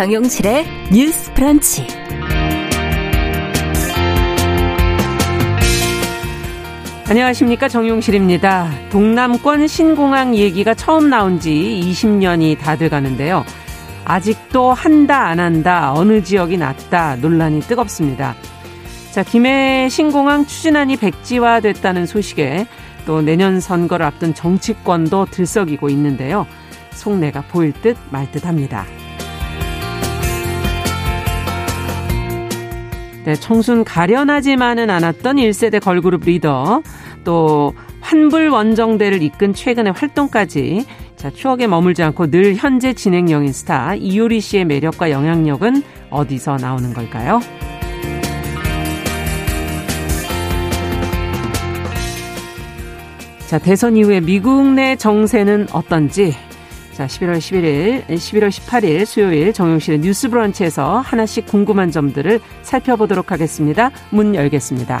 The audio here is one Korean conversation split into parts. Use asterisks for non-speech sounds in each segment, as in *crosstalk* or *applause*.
정용실의 뉴스 브런치. 안녕하십니까 정용실입니다. 동남권 신공항 얘기가 처음 나온 지 20년이 다 돼가는데요. 아직도 한다 안 한다 어느 지역이 낫다 논란이 뜨겁습니다. 자 김해 신공항 추진안이 백지화됐다는 소식에 또 내년 선거를 앞둔 정치권도 들썩이고 있는데요. 속내가 보일 듯 말 듯합니다. 네, 청순 가련하지만은 않았던 1세대 걸그룹 리더, 또 환불 원정대를 이끈 최근의 활동까지 자, 추억에 머물지 않고 늘 현재 진행형인 스타 이효리 씨의 매력과 영향력은 어디서 나오는 걸까요? 자, 대선 이후에 미국 내 정세는 어떤지 자, 11월 11일, 11월 18일 수요일 정용실의 뉴스 브런치에서 하나씩 궁금한 점들을 살펴보도록 하겠습니다. 문 열겠습니다.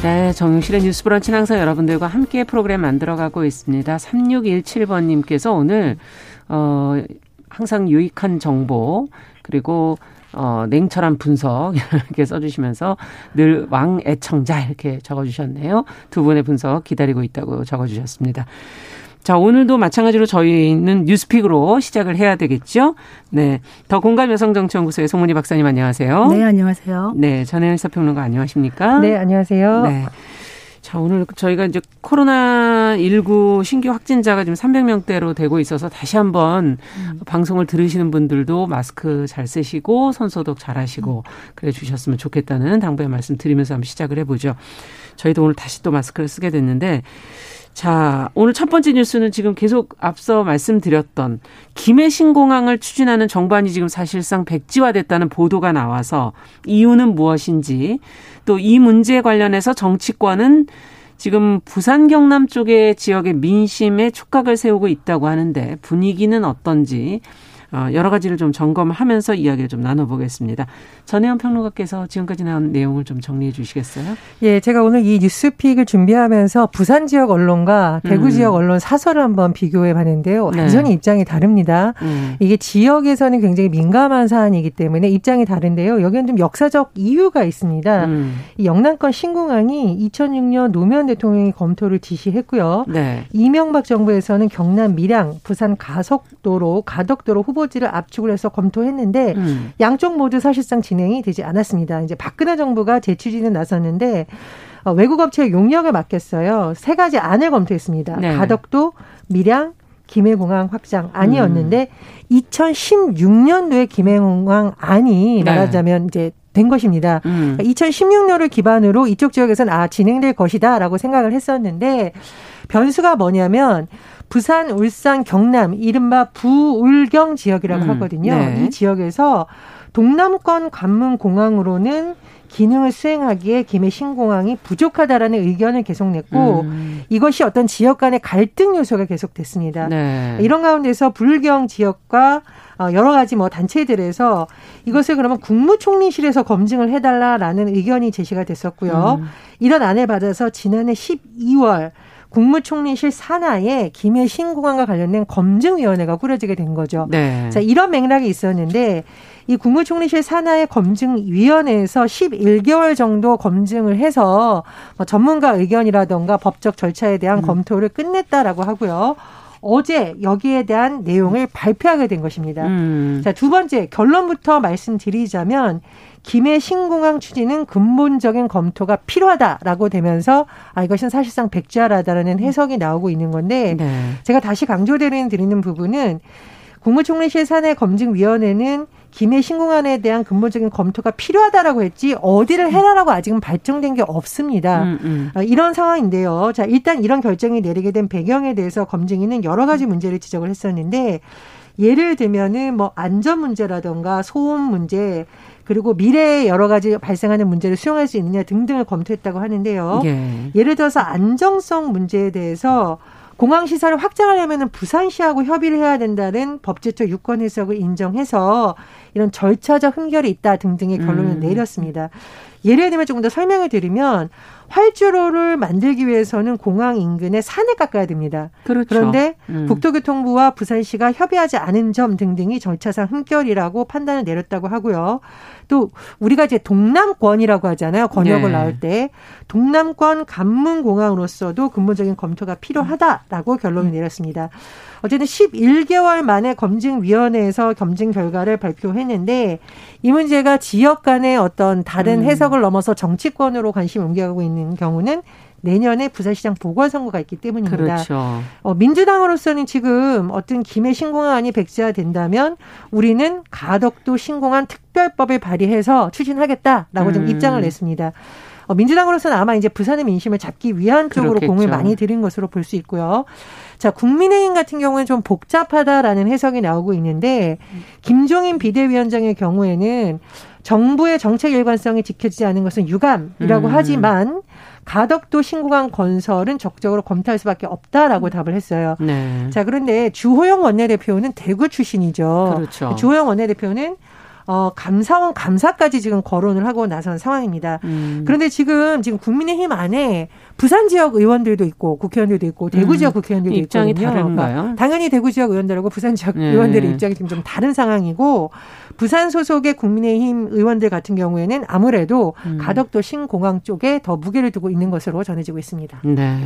네, 정용실의 뉴스 브런치는 항상 여러분들과 함께 프로그램 만들어가고 있습니다. 3617번님께서 오늘, 어, 항상 유익한 정보, 그리고 어, 냉철한 분석 *laughs* 이렇게 써주시면서 늘 왕애청자 이렇게 적어주셨네요. 두 분의 분석 기다리고 있다고 적어주셨습니다. 자, 오늘도 마찬가지로 저희는 뉴스픽으로 시작을 해야 되겠죠? 네. 더 공감 여성정치연구소의 송문희 박사님 안녕하세요. 네, 안녕하세요. 네, 전혜연 사평론가 안녕하십니까? 네, 안녕하세요. 네. 자, 오늘 저희가 이제 코로나19 신규 확진자가 지금 300명대로 되고 있어서 다시 한번 음. 방송을 들으시는 분들도 마스크 잘 쓰시고 손소독 잘 하시고 그래 주셨으면 좋겠다는 당부의 말씀 드리면서 한번 시작을 해보죠. 저희도 오늘 다시 또 마스크를 쓰게 됐는데 자, 오늘 첫 번째 뉴스는 지금 계속 앞서 말씀드렸던 김해 신공항을 추진하는 정부안이 지금 사실상 백지화됐다는 보도가 나와서 이유는 무엇인지 또 이 문제에 관련해서 정치권은 지금 부산 경남 쪽의 지역의 민심에 촉각을 세우고 있다고 하는데 분위기는 어떤지 어, 여러 가지를 좀 점검하면서 이야기를 좀 나눠보겠습니다. 전혜원 평론가께서 지금까지 나온 내용을 좀 정리해 주시겠어요? 예, 제가 오늘 이 뉴스픽을 준비하면서 부산 지역 언론과 대구 음. 지역 언론 사설을 한번 비교해 봤는데요. 네. 완전히 입장이 다릅니다. 음. 이게 지역에서는 굉장히 민감한 사안이기 때문에 입장이 다른데요. 여기는 좀 역사적 이유가 있습니다. 음. 이 영남권 신공항이 2006년 노무현 대통령이 검토를 지시했고요. 네. 이명박 정부에서는 경남 밀양, 부산 가속도로, 가덕도로 후보 지를 압축을 해서 검토했는데 음. 양쪽 모두 사실상 진행이 되지 않았습니다. 이제 박근혜 정부가 재추진에 나섰는데 어, 외국 업체에 용역을 맡겼어요. 세 가지 안을 검토했습니다. 네. 가덕도, 밀양, 김해공항 확장 안이었는데 2016년도에 김해공항 안이 네. 말하자면 이제 된 것입니다. 음. 2016년을 기반으로 이쪽 지역에서는 아 진행될 것이다라고 생각을 했었는데 변수가 뭐냐면 부산, 울산, 경남 이른바 부울경 지역이라고 음, 하거든요. 네. 이 지역에서 동남권 관문 공항으로는 기능을 수행하기에 김해 신공항이 부족하다라는 의견을 계속 냈고 음. 이것이 어떤 지역 간의 갈등 요소가 계속됐습니다. 네. 이런 가운데서 불경 지역과 어, 여러 가지 뭐 단체들에서 이것을 그러면 국무총리실에서 검증을 해달라라는 의견이 제시가 됐었고요. 음. 이런 안을 받아서 지난해 12월 국무총리실 산하에 김해 신공항과 관련된 검증위원회가 꾸려지게 된 거죠. 네. 자, 이런 맥락이 있었는데 이 국무총리실 산하의 검증위원회에서 11개월 정도 검증을 해서 뭐 전문가 의견이라던가 법적 절차에 대한 검토를 끝냈다라고 하고요. 어제 여기에 대한 내용을 발표하게 된 것입니다. 음. 자, 두 번째 결론부터 말씀드리자면 김해 신공항 추진은 근본적인 검토가 필요하다라고 되면서 아 이것은 사실상 백지화라다라는 해석이 나오고 있는 건데 네. 제가 다시 강조드리는 드리는 부분은 국무총리실 산해 검증위원회는 김해 신공항에 대한 근본적인 검토가 필요하다라고 했지 어디를 해라라고 아직은 발정된 게 없습니다. 음, 음. 어, 이런 상황인데요. 자, 일단 이런 결정이 내리게 된 배경에 대해서 검증위는 여러 가지 문제를 지적을 했었는데 예를 들면은 뭐 안전 문제라던가 소음 문제 그리고 미래에 여러 가지 발생하는 문제를 수용할 수 있느냐 등등을 검토했다고 하는데요. 예. 예를 들어서 안정성 문제에 대해서 공항 시설을 확장하려면 부산시하고 협의를 해야 된다는 법제적 유권 해석을 인정해서 이런 절차적 흠결이 있다 등등의 결론을 음. 내렸습니다. 예를 들면 조금 더 설명을 드리면 활주로를 만들기 위해서는 공항 인근에 산을 깎아야 됩니다. 그렇죠. 그런데 음. 국토교통부와 부산시가 협의하지 않은 점 등등이 절차상 흠결이라고 판단을 내렸다고 하고요. 또 우리가 이제 동남권이라고 하잖아요. 권역을 네. 나올 때 동남권 관문공항으로서도 근본적인 검토가 필요하다라고 결론을 내렸습니다. 어쨌든 11개월 만에 검증위원회에서 검증 결과를 발표했는데 이 문제가 지역 간의 어떤 다른 음. 해석을 넘어서 정치권으로 관심을 옮겨가고 있는 경우는 내년에 부산시장 보궐선거가 있기 때문입니다. 그렇죠. 어, 민주당으로서는 지금 어떤 김해 신공항안이 백지화된다면 우리는 가덕도 신공항 특별법을 발의해서 추진하겠다라고 좀 음. 입장을 냈습니다. 어, 민주당으로서는 아마 이제 부산의 민심을 잡기 위한 쪽으로 그렇겠죠. 공을 많이 들인 것으로 볼 수 있고요. 자, 국민의힘 같은 경우는 좀 복잡하다라는 해석이 나오고 있는데 김종인 비대위원장의 경우에는 정부의 정책 일관성이 지켜지지 않은 것은 유감이라고 음. 하지만 가덕도 신공항 건설은 적극적으로 검토할 수밖에 없다라고 답을 했어요. 네. 자, 그런데 주호영 원내대표는 대구 출신이죠. 그렇죠. 주호영 원내대표는 어, 감사원 감사까지 지금 거론을 하고 나선 상황입니다. 음. 그런데 지금 지금 국민의힘 안에 부산 지역 의원들도 있고 국회의원들도 있고 대구 음. 지역 국회의원들도 입장이 있거든요. 다른가요? 그러니까 당연히 대구 지역 의원들하고 부산 지역 네. 의원들의 입장이 지금 좀 다른 상황이고 부산 소속의 국민의힘 의원들 같은 경우에는 아무래도 음. 가덕도 신공항 쪽에 더 무게를 두고 있는 것으로 전해지고 있습니다. 네.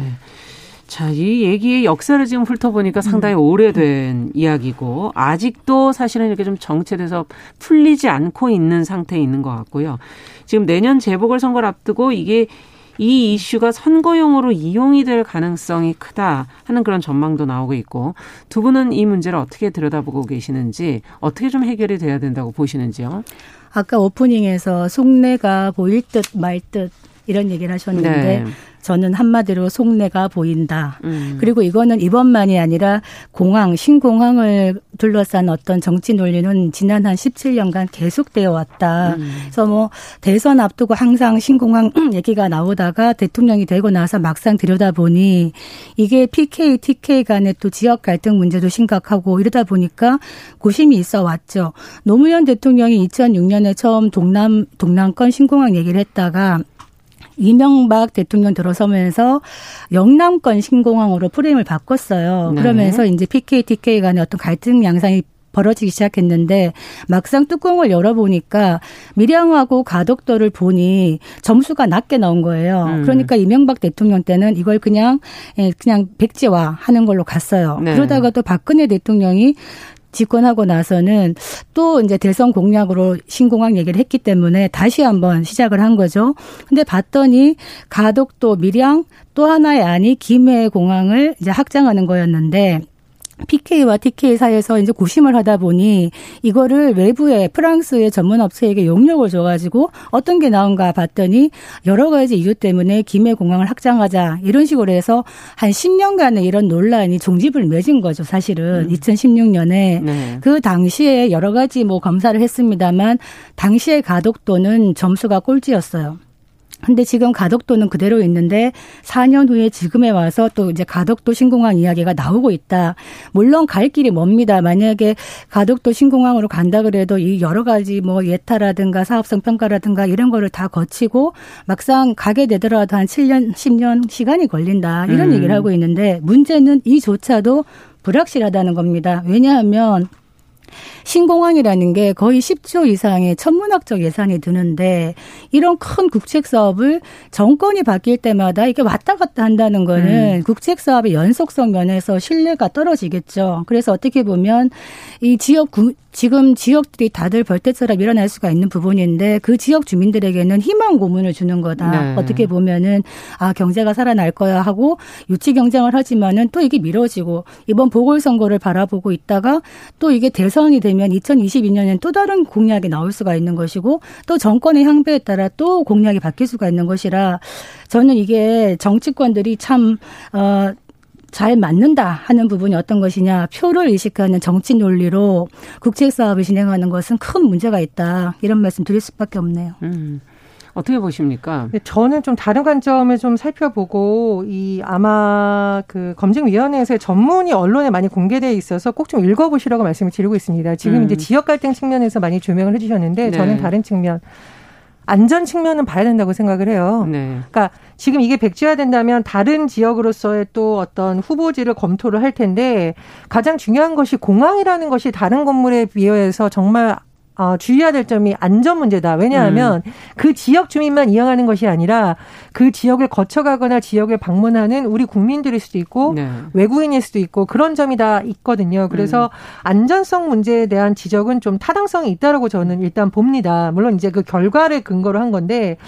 자, 이 얘기의 역사를 지금 훑어보니까 상당히 오래된 이야기고, 아직도 사실은 이렇게 좀 정체돼서 풀리지 않고 있는 상태에 있는 것 같고요. 지금 내년 재보궐 선거를 앞두고 이게 이 이슈가 선거용으로 이용이 될 가능성이 크다 하는 그런 전망도 나오고 있고, 두 분은 이 문제를 어떻게 들여다보고 계시는지, 어떻게 좀 해결이 돼야 된다고 보시는지요? 아까 오프닝에서 속내가 보일 듯 말 듯 이런 얘기를 하셨는데 네. 저는 한마디로 속내가 보인다. 음. 그리고 이거는 이번만이 아니라 공항, 신공항을 둘러싼 어떤 정치 논리는 지난 한 17년간 계속되어 왔다. 음. 그래서 뭐 대선 앞두고 항상 신공항 *clears throat* 얘기가 나오다가 대통령이 되고 나서 막상 들여다보니 이게 PK, TK 간의 또 지역 갈등 문제도 심각하고 이러다 보니까 고심이 있어 왔죠. 노무현 대통령이 2006년에 처음 동남, 동남권 신공항 얘기를 했다가 이명박 대통령 들어서면서 영남권 신공항으로 프레임을 바꿨어요. 네. 그러면서 이제 PK, TK 간의 어떤 갈등 양상이 벌어지기 시작했는데 막상 뚜껑을 열어보니까 밀양하고 가덕도를 보니 점수가 낮게 나온 거예요. 음. 그러니까 이명박 대통령 때는 이걸 그냥 예, 그냥 백지화 하는 걸로 갔어요. 네. 그러다가 또 박근혜 대통령이 집권하고 나서는 또 이제 대선 공약으로 신공항 얘기를 했기 때문에 다시 한번 시작을 한 거죠. 근데 봤더니 가덕도 밀양 또 하나의 안이 김해 공항을 이제 확장하는 거였는데 PK와 TK 사이에서 이제 고심을 하다 보니 이거를 외부의 프랑스의 전문 업체에게 용역을 줘가지고 어떤 게 나온가 봤더니 여러 가지 이유 때문에 김해 공항을 확장하자 이런 식으로 해서 한 10년간의 이런 논란이 종집을 맺은 거죠 사실은 2016년에 네. 그 당시에 여러 가지 뭐 검사를 했습니다만 당시의 가덕도는 점수가 꼴찌였어요. 근데 지금 가덕도는 그대로 있는데 4년 후에 지금에 와서 또 이제 가덕도 신공항 이야기가 나오고 있다. 물론 갈 길이 멉니다. 만약에 가덕도 신공항으로 간다 그래도 이 여러 가지 뭐 예타라든가 사업성 평가라든가 이런 거를 다 거치고 막상 가게 되더라도 한 7년, 10년 시간이 걸린다. 이런 음. 얘기를 하고 있는데 문제는 이조차도 불확실하다는 겁니다. 왜냐하면 신공항이라는 게 거의 10조 이상의 천문학적 예산이 드는데 이런 큰 국책 사업을 정권이 바뀔 때마다 이렇게 왔다 갔다 한다는 거는 국책 사업의 연속성 면에서 신뢰가 떨어지겠죠. 그래서 어떻게 보면 이 지역 구- 지금 지역들이 다들 벌떼처럼 일어날 수가 있는 부분인데 그 지역 주민들에게는 희망 고문을 주는 거다. 네. 어떻게 보면은 아 경제가 살아날 거야 하고 유치 경쟁을 하지만은 또 이게 미뤄지고 이번 보궐선거를 바라보고 있다가 또 이게 대선이 되면 2022년엔 또 다른 공약이 나올 수가 있는 것이고 또 정권의 향배에 따라 또 공약이 바뀔 수가 있는 것이라 저는 이게 정치권들이 참 어. 잘 맞는다 하는 부분이 어떤 것이냐 표를 의식하는 정치 논리로 국책 사업을 진행하는 것은 큰 문제가 있다 이런 말씀 드릴 수밖에 없네요. 음. 어떻게 보십니까? 근데 저는 좀 다른 관점을 좀 살펴보고 이 아마 그 검증위원회에서의 전문이 언론에 많이 공개돼 있어서 꼭 좀 읽어보시라고 말씀을 드리고 있습니다. 지금 음. 이제 지역 갈등 측면에서 많이 조명을 해주셨는데 네. 저는 다른 측면 안전 측면은 봐야 된다고 생각을 해요. 네. 그러니까 지금 이게 백지화 된다면 다른 지역으로서의 또 어떤 후보지를 검토를 할 텐데 가장 중요한 것이 공항이라는 것이 다른 건물에 비해서 정말 어, 주의해야 될 점이 안전 문제다. 왜냐하면 그 지역 주민만 이용하는 것이 아니라 그 지역을 거쳐가거나 지역을 방문하는 우리 국민들일 수도 있고 네. 외국인일 수도 있고 그런 점이 다 있거든요. 그래서 안전성 문제에 대한 지적은 좀 타당성이 있다라고 저는 일단 봅니다. 물론 이제 그 결과를 근거로 한 건데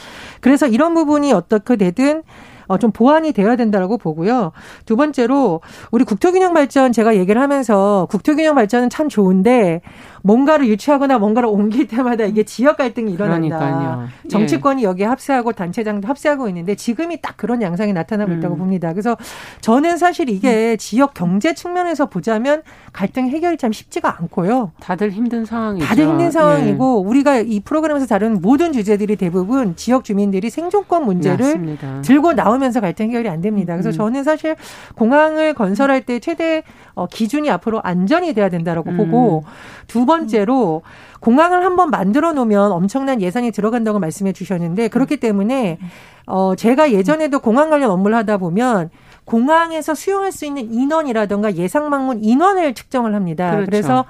그래서 이런 부분이 어떻게 되든 어, 좀 보완이 되어야 된다라고 보고요. 두 번째로 우리 국토균형 발전 제가 얘기를 하면서 국토균형 발전은 참 좋은데 뭔가를 유치하거나 뭔가를 옮길 때마다 이게 지역 갈등이 일어난다. 그러니까요. 정치권이 여기에 합세하고 단체장도 합세하고 있는데 지금이 딱 그런 양상이 나타나고 음. 있다고 봅니다. 그래서 저는 사실 이게 지역 경제 측면에서 보자면 갈등 해결이 참 쉽지가 않고요. 다들 힘든 상황이죠. 다들 힘든 예. 상황이고 우리가 이 프로그램에서 다룬 모든 주제들이 대부분 지역 주민들이 생존권 문제를 맞습니다. 들고 나오면서 갈등 해결이 안 됩니다. 그래서 음. 저는 사실 공항을 건설할 때 최대 어, 기준이 앞으로 안전이 돼야 된다라고 음. 보고 두 번째로 공항을 한번 만들어 놓으면 엄청난 예산이 들어간다고 말씀해 주셨는데 그렇기 때문에 어 제가 예전에도 공항 관련 업무를 하다 보면 공항에서 수용할 수 있는 인원이라든가 예상 방문 인원을 측정을 합니다. 그렇죠. 그래서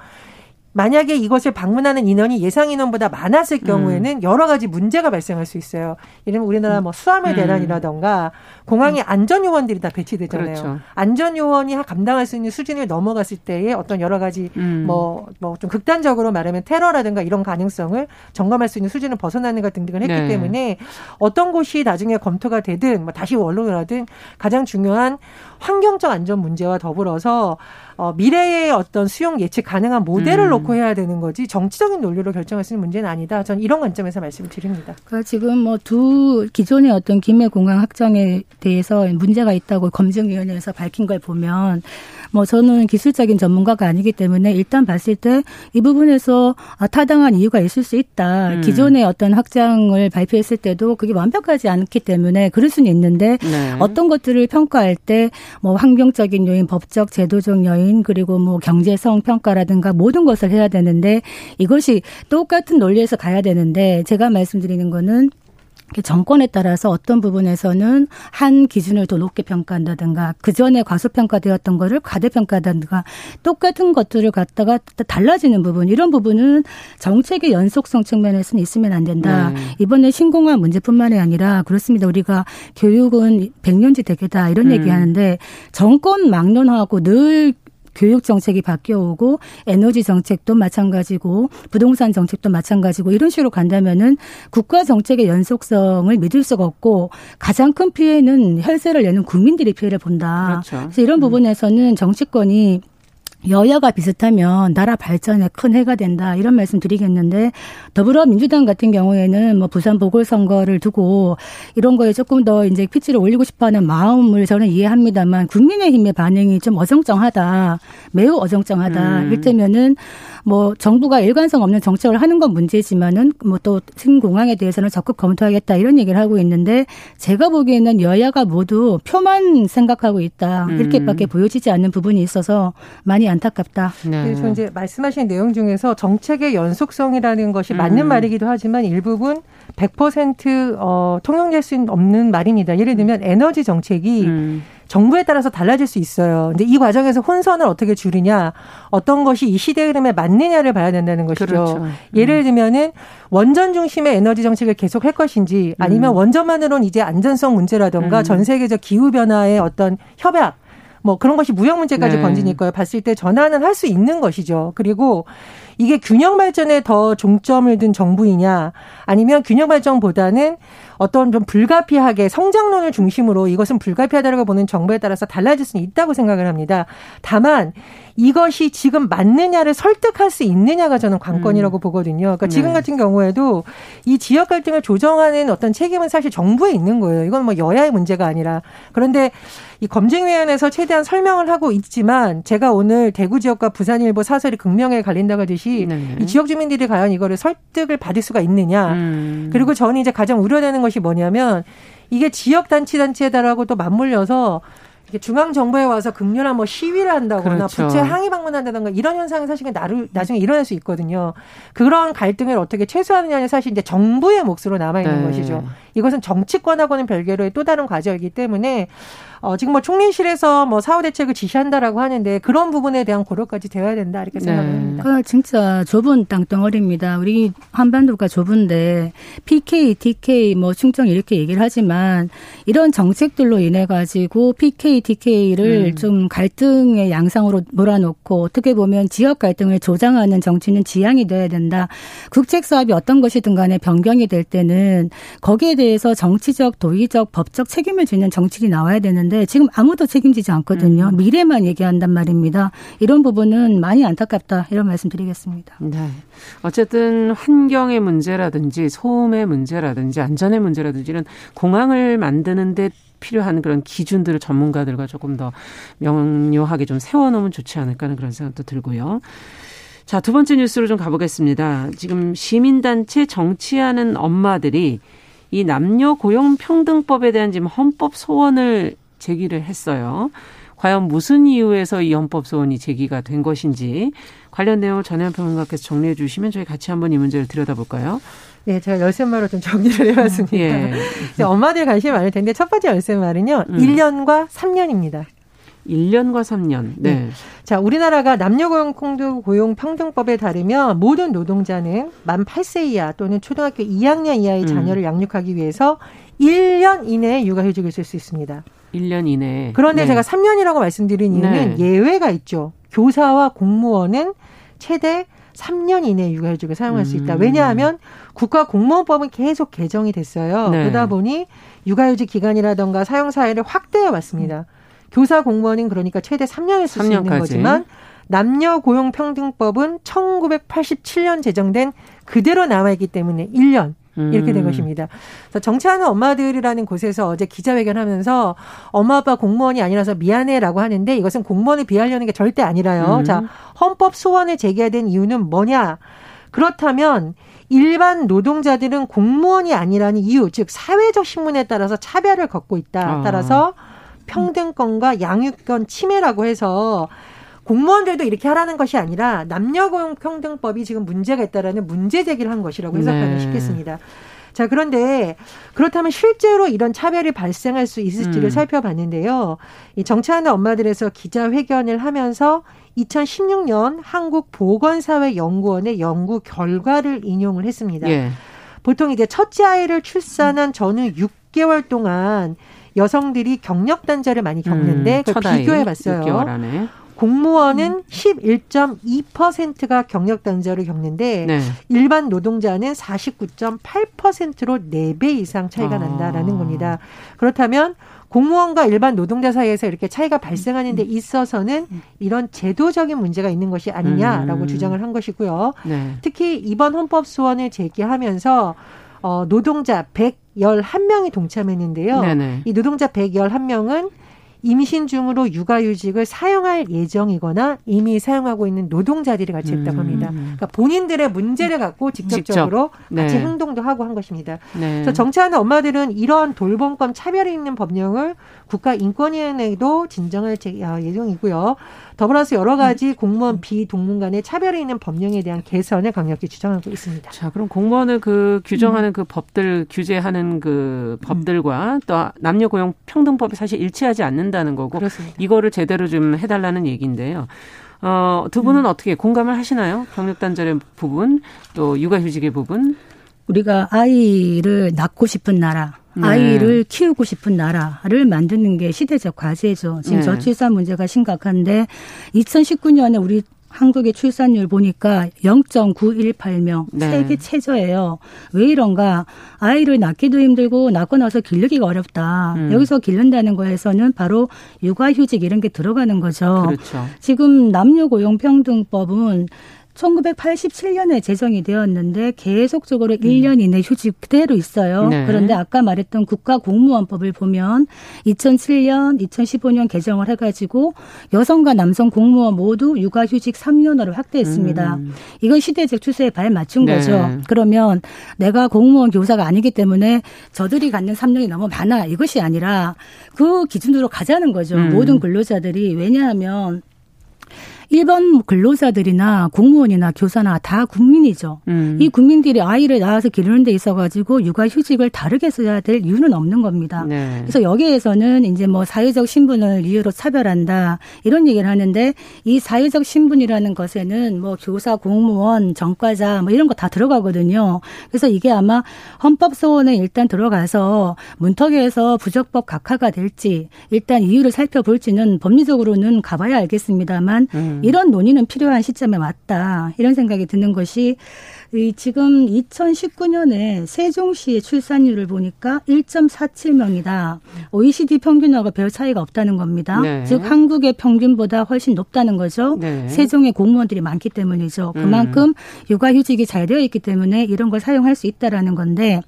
만약에 이것을 방문하는 인원이 예상 인원보다 많았을 음. 경우에는 여러 가지 문제가 발생할 수 있어요. 이러면 우리나라 뭐 수화물 음. 대란이라던가 공항에 안전 요원들이 다 배치되잖아요. 그렇죠. 안전 요원이 감당할 수 있는 수준을 넘어갔을 때의 어떤 여러 가지 음. 뭐뭐 좀 극단적으로 말하면 테러라든가 이런 가능성을 점검할 수 있는 수준을 벗어나는 것 등등을 했기 네. 때문에 어떤 곳이 나중에 검토가 되든 뭐 다시 하든 가장 중요한 환경적 안전 문제와 더불어서 어, 미래의 어떤 수용 예측 가능한 모델을 음. 놓고 해야 되는 거지 정치적인 논리로 결정할 수 있는 문제는 아니다. 전 이런 관점에서 말씀을 드립니다. 그러니까 지금 뭐 두 기존의 어떤 김해 공항 확장에 대해서 문제가 있다고 검증위원회에서 밝힌 걸 보면 뭐 저는 기술적인 전문가가 아니기 때문에 일단 봤을 때 이 부분에서 아, 타당한 이유가 있을 수 있다. 음. 기존의 어떤 확장을 발표했을 때도 그게 완벽하지 않기 때문에 그럴 수는 있는데 네. 어떤 것들을 평가할 때뭐 환경적인 요인, 법적, 제도적 요인, 그리고 뭐 경제성 평가라든가 모든 것을 해야 되는데 이것이 똑같은 논리에서 가야 되는데 제가 말씀드리는 거는 정권에 따라서 어떤 부분에서는 한 기준을 더 높게 평가한다든가 그 전에 과소평가되었던 거를 과대평가한다든가 똑같은 것들을 갖다가 달라지는 부분 이런 부분은 정책의 연속성 측면에서는 있으면 안 된다. 네. 이번에 신공항 문제뿐만이 아니라 그렇습니다. 우리가 교육은 백년지 대계다 이런 음. 얘기하는데 정권 막론하고 늘 교육 정책이 바뀌어오고 에너지 정책도 마찬가지고 부동산 정책도 마찬가지고 이런 식으로 간다면은 국가 정책의 연속성을 믿을 수가 없고 가장 큰 피해는 혈세를 내는 국민들이 피해를 본다. 그렇죠. 그래서 이런 부분에서는 정치권이 여야가 비슷하면 나라 발전에 큰 해가 된다 이런 말씀 드리겠는데 더불어민주당 같은 경우에는 뭐 부산 보궐선거를 두고 이런 거에 조금 더 이제 피치를 올리고 싶어하는 마음을 저는 이해합니다만 국민의힘의 반응이 좀 어정쩡하다 매우 어정쩡하다 음. 일테면은 뭐 정부가 일관성 없는 정책을 하는 건 문제지만은 뭐 또 신공항에 대해서는 적극 검토하겠다 이런 얘기를 하고 있는데 제가 보기에는 여야가 모두 표만 생각하고 있다 음. 이렇게밖에 보여지지 않는 부분이 있어서 많이 안타깝다. 네. 그래서 이제 말씀하신 내용 중에서 정책의 연속성이라는 것이 맞는 음. 말이기도 하지만 일부분 100% 어, 통용될 수 없는 말입니다. 예를 들면 에너지 정책이 음. 정부에 따라서 달라질 수 있어요. 근데 이 과정에서 혼선을 어떻게 줄이냐, 어떤 것이 이 시대 흐름에 맞느냐를 봐야 된다는 것이죠. 그렇죠. 음. 예를 들면은 원전 중심의 에너지 정책을 계속 할 것인지 아니면 음. 원전만으로는 이제 안전성 문제라던가 음. 전 세계적 기후 변화의 어떤 협약 뭐 그런 것이 무역 문제까지 네. 번지니까요. 봤을 때 전환은 할 수 있는 것이죠. 그리고 이게 균형 발전에 더 종점을 둔 정부이냐 아니면 균형 발전보다는 어떤 좀 불가피하게 성장론을 중심으로 이것은 불가피하다고 보는 정부에 따라서 달라질 수는 있다고 생각을 합니다. 다만 이것이 지금 맞느냐를 설득할 수 있느냐가 저는 관건이라고 보거든요. 그러니까 지금 네. 같은 경우에도 이 지역 갈등을 조정하는 어떤 책임은 사실 정부에 있는 거예요. 이건 뭐 여야의 문제가 아니라 그런데 이 검증위원회에서 최대한 설명을 하고 있지만 제가 오늘 대구 지역과 부산일보 사설이 극명하게 갈린다고 하듯이 네. 이 지역 주민들이 과연 이거를 설득을 받을 수가 있느냐. 음. 그리고 저는 이제 가장 우려되는 것이 뭐냐면 이게 지역 단체 단체다라고 또 맞물려서 이게 중앙 정부에 와서 극렬한 뭐 시위를 한다거나 그렇죠. 부채 항의 방문한다던가 이런 현상이 사실은 나루, 나중에 일어날 수 있거든요. 그런 갈등을 어떻게 최소화하느냐는 사실 이제 정부의 몫으로 남아 있는 네. 것이죠. 이것은 정치권하고는 별개로의 또 다른 과제이기 때문에 어, 지금 뭐 총리실에서 뭐 사후 대책을 지시한다라고 하는데 그런 부분에 대한 고려까지 되어야 된다 이렇게 생각을 네. 합니다. 그 진짜 좁은 땅덩어리입니다. 우리 한반도가 좁은데 PK, TK 뭐 충청 이렇게 얘기를 하지만 이런 정책들로 인해 가지고 PK, TK를 음. 좀 갈등의 양상으로 몰아놓고 어떻게 보면 지역 갈등을 조장하는 정치는 지향이 돼야 된다. 국책 사업이 어떤 것이든 간에 변경이 될 때는 거기에 대해서 정치적, 도의적, 법적 책임을 지는 정치인이 나와야 되는데 지금 아무도 책임지지 않거든요. 음. 미래만 얘기한단 말입니다. 이런 부분은 많이 안타깝다 이런 말씀드리겠습니다. 네. 어쨌든 환경의 문제라든지 소음의 문제라든지 안전의 문제라든지 이런 공항을 만드는데 필요한 그런 기준들을 전문가들과 조금 더 명료하게 좀 세워놓으면 좋지 않을까 하는 그런 생각도 들고요. 자, 두 번째 뉴스로 좀 가보겠습니다. 지금 시민단체 정치하는 엄마들이 이 남녀 고용 평등법에 대한 지금 헌법 소원을 제기를 했어요. 과연 무슨 이유에서 이 헌법 소원이 제기가 된 것인지 관련 내용을 전혜연 평론가께서 정리해 주시면 저희 같이 한번 이 문제를 들여다볼까요? 네, 제가 열쇠말로 좀 정리를 *laughs* 해봤습니다. 예. 엄마들 관심이 많을 텐데 첫 번째 열쇠말은요. 음. 1년과 3년입니다. 1년과 3년. 네. 자, 우리나라가 남녀고용 평등 고용 평등법에 따르면 모든 노동자는 만 8세 이하 또는 초등학교 2학년 이하의 음. 자녀를 양육하기 위해서 1년 이내에 육아휴직을 쓸 수 있습니다. 1년 이내에. 그런데 네. 제가 3년이라고 말씀드린 이유는 네. 예외가 있죠. 교사와 공무원은 최대 3년 이내에 육아휴직을 사용할 수 있다. 음. 왜냐하면 국가공무원법은 계속 개정이 됐어요. 네. 그러다 보니 육아휴직 기간이라던가 사용 사회를 확대해 왔습니다. 교사 공무원은 그러니까 최대 3년을 쓸 수 있는 3년까지. 거지만 남녀 고용 평등법은 1987년 제정된 그대로 남아 있기 때문에 1년 이렇게 된 음. 것입니다. 그래서 정치하는 엄마들이라는 곳에서 어제 기자회견하면서 엄마 아빠 공무원이 아니라서 미안해라고 하는데 이것은 공무원을 비하려는 게 절대 아니라요. 음. 자 헌법 소원을 제기해야 된 이유는 뭐냐? 그렇다면 일반 노동자들은 공무원이 아니라는 이유, 즉 사회적 신문에 따라서 차별을 겪고 있다. 아. 따라서 평등권과 양육권 침해라고 해서 공무원들도 이렇게 하라는 것이 아니라 남녀고용평등법이 지금 문제가 있다라는 문제 제기를 한 것이라고 해석하면 네. 쉽겠습니다. 자, 그런데 그렇다면 실제로 이런 차별이 발생할 수 있을지를 음. 살펴봤는데요. 이 정치하는 엄마들에서 기자회견을 하면서 2016년 한국보건사회연구원의 연구 결과를 인용을 했습니다. 예. 보통 이제 첫째 아이를 출산한 전후 6개월 동안 여성들이 경력 단절을 많이 겪는데 음, 그걸 비교해 봤어요. 6개월 안에. 공무원은 11.2%가 경력 단절을 겪는데 네. 일반 노동자는 49.8%로 4배 이상 차이가 아. 난다라는 겁니다. 그렇다면 공무원과 일반 노동자 사이에서 이렇게 차이가 발생하는 데 있어서는 이런 제도적인 문제가 있는 것이 아니냐라고 음. 주장을 한 것이고요. 네. 특히 이번 헌법 소원을 제기하면서 어, 노동자 111명이 동참했는데요. 네네. 이 노동자 111명은 임신 중으로 육아휴직을 사용할 예정이거나 이미 사용하고 있는 노동자들이 같이 했다고 음. 합니다. 그러니까 본인들의 문제를 갖고 직접적으로 직접. 네. 같이 행동도 하고 한 것입니다. 네. 그래서 정치하는 엄마들은 이러한 돌봄권 차별이 있는 법령을 국가인권위원회에도 진정할 제- 아, 예정이고요. 더불어서 여러 가지 공무원 비동문 간의 차별이 있는 법령에 대한 개선을 강력히 주장하고 있습니다. 자, 그럼 공무원을 그 규정하는 그 법들, 규제하는 그 법들과 또 남녀 고용 평등법이 사실 일치하지 않는다는 거고 그렇습니다. 이거를 제대로 좀 해달라는 얘기인데요. 어, 두 분은 어떻게 공감을 하시나요? 경력 단절의 부분, 또 육아휴직의 부분. 우리가 아이를 낳고 싶은 나라, 네. 아이를 키우고 싶은 나라를 만드는 게 시대적 과제죠. 지금 네. 저출산 문제가 심각한데 2019년에 우리 한국의 출산율 보니까 0.918명 네. 세계 최저예요. 왜 이런가? 아이를 낳기도 힘들고 낳고 나서 기르기가 어렵다. 음. 여기서 기른다는 거에서는 바로 육아휴직 이런 게 들어가는 거죠. 그렇죠. 지금 남녀 고용 평등법은 1987년에 제정이 되었는데 계속적으로 1년 이내 휴직 그대로 있어요. 음. 네. 그런데 아까 말했던 국가공무원법을 보면 2007년, 2015년 개정을 해가지고 여성과 남성 공무원 모두 육아휴직 3년으로 확대했습니다. 음. 이건 시대적 추세에 발맞춘 네. 거죠. 그러면 내가 공무원 교사가 아니기 때문에 저들이 갖는 3년이 너무 많아 이것이 아니라 그 기준으로 가자는 거죠. 음. 모든 근로자들이 왜냐하면 일반 근로자들이나 공무원이나 교사나 다 국민이죠. 음. 이 국민들이 아이를 낳아서 기르는 데 있어가지고 육아휴직을 다르게 써야 될 이유는 없는 겁니다. 네. 그래서 여기에서는 이제 뭐 사회적 신분을 이유로 차별한다 이런 얘기를 하는데 이 사회적 신분이라는 것에는 뭐 교사, 공무원, 전과자 뭐 이런 거 다 들어가거든요. 그래서 이게 아마 헌법 소원에 일단 들어가서 문턱에서 부적법 각하가 될지 일단 이유를 살펴볼지는 법리적으로는 가봐야 알겠습니다만 음. 이런 논의는 필요한 시점에 맞다 이런 생각이 드는 것이 이 지금 2019년에 세종시의 출산율을 보니까 1.47명이다. OECD 평균하고 별 차이가 없다는 겁니다. 네. 즉 한국의 평균보다 훨씬 높다는 거죠. 네. 세종에 공무원들이 많기 때문이죠. 그만큼 육아휴직이 잘 되어 있기 때문에 이런 걸 사용할 수 있다라는 건데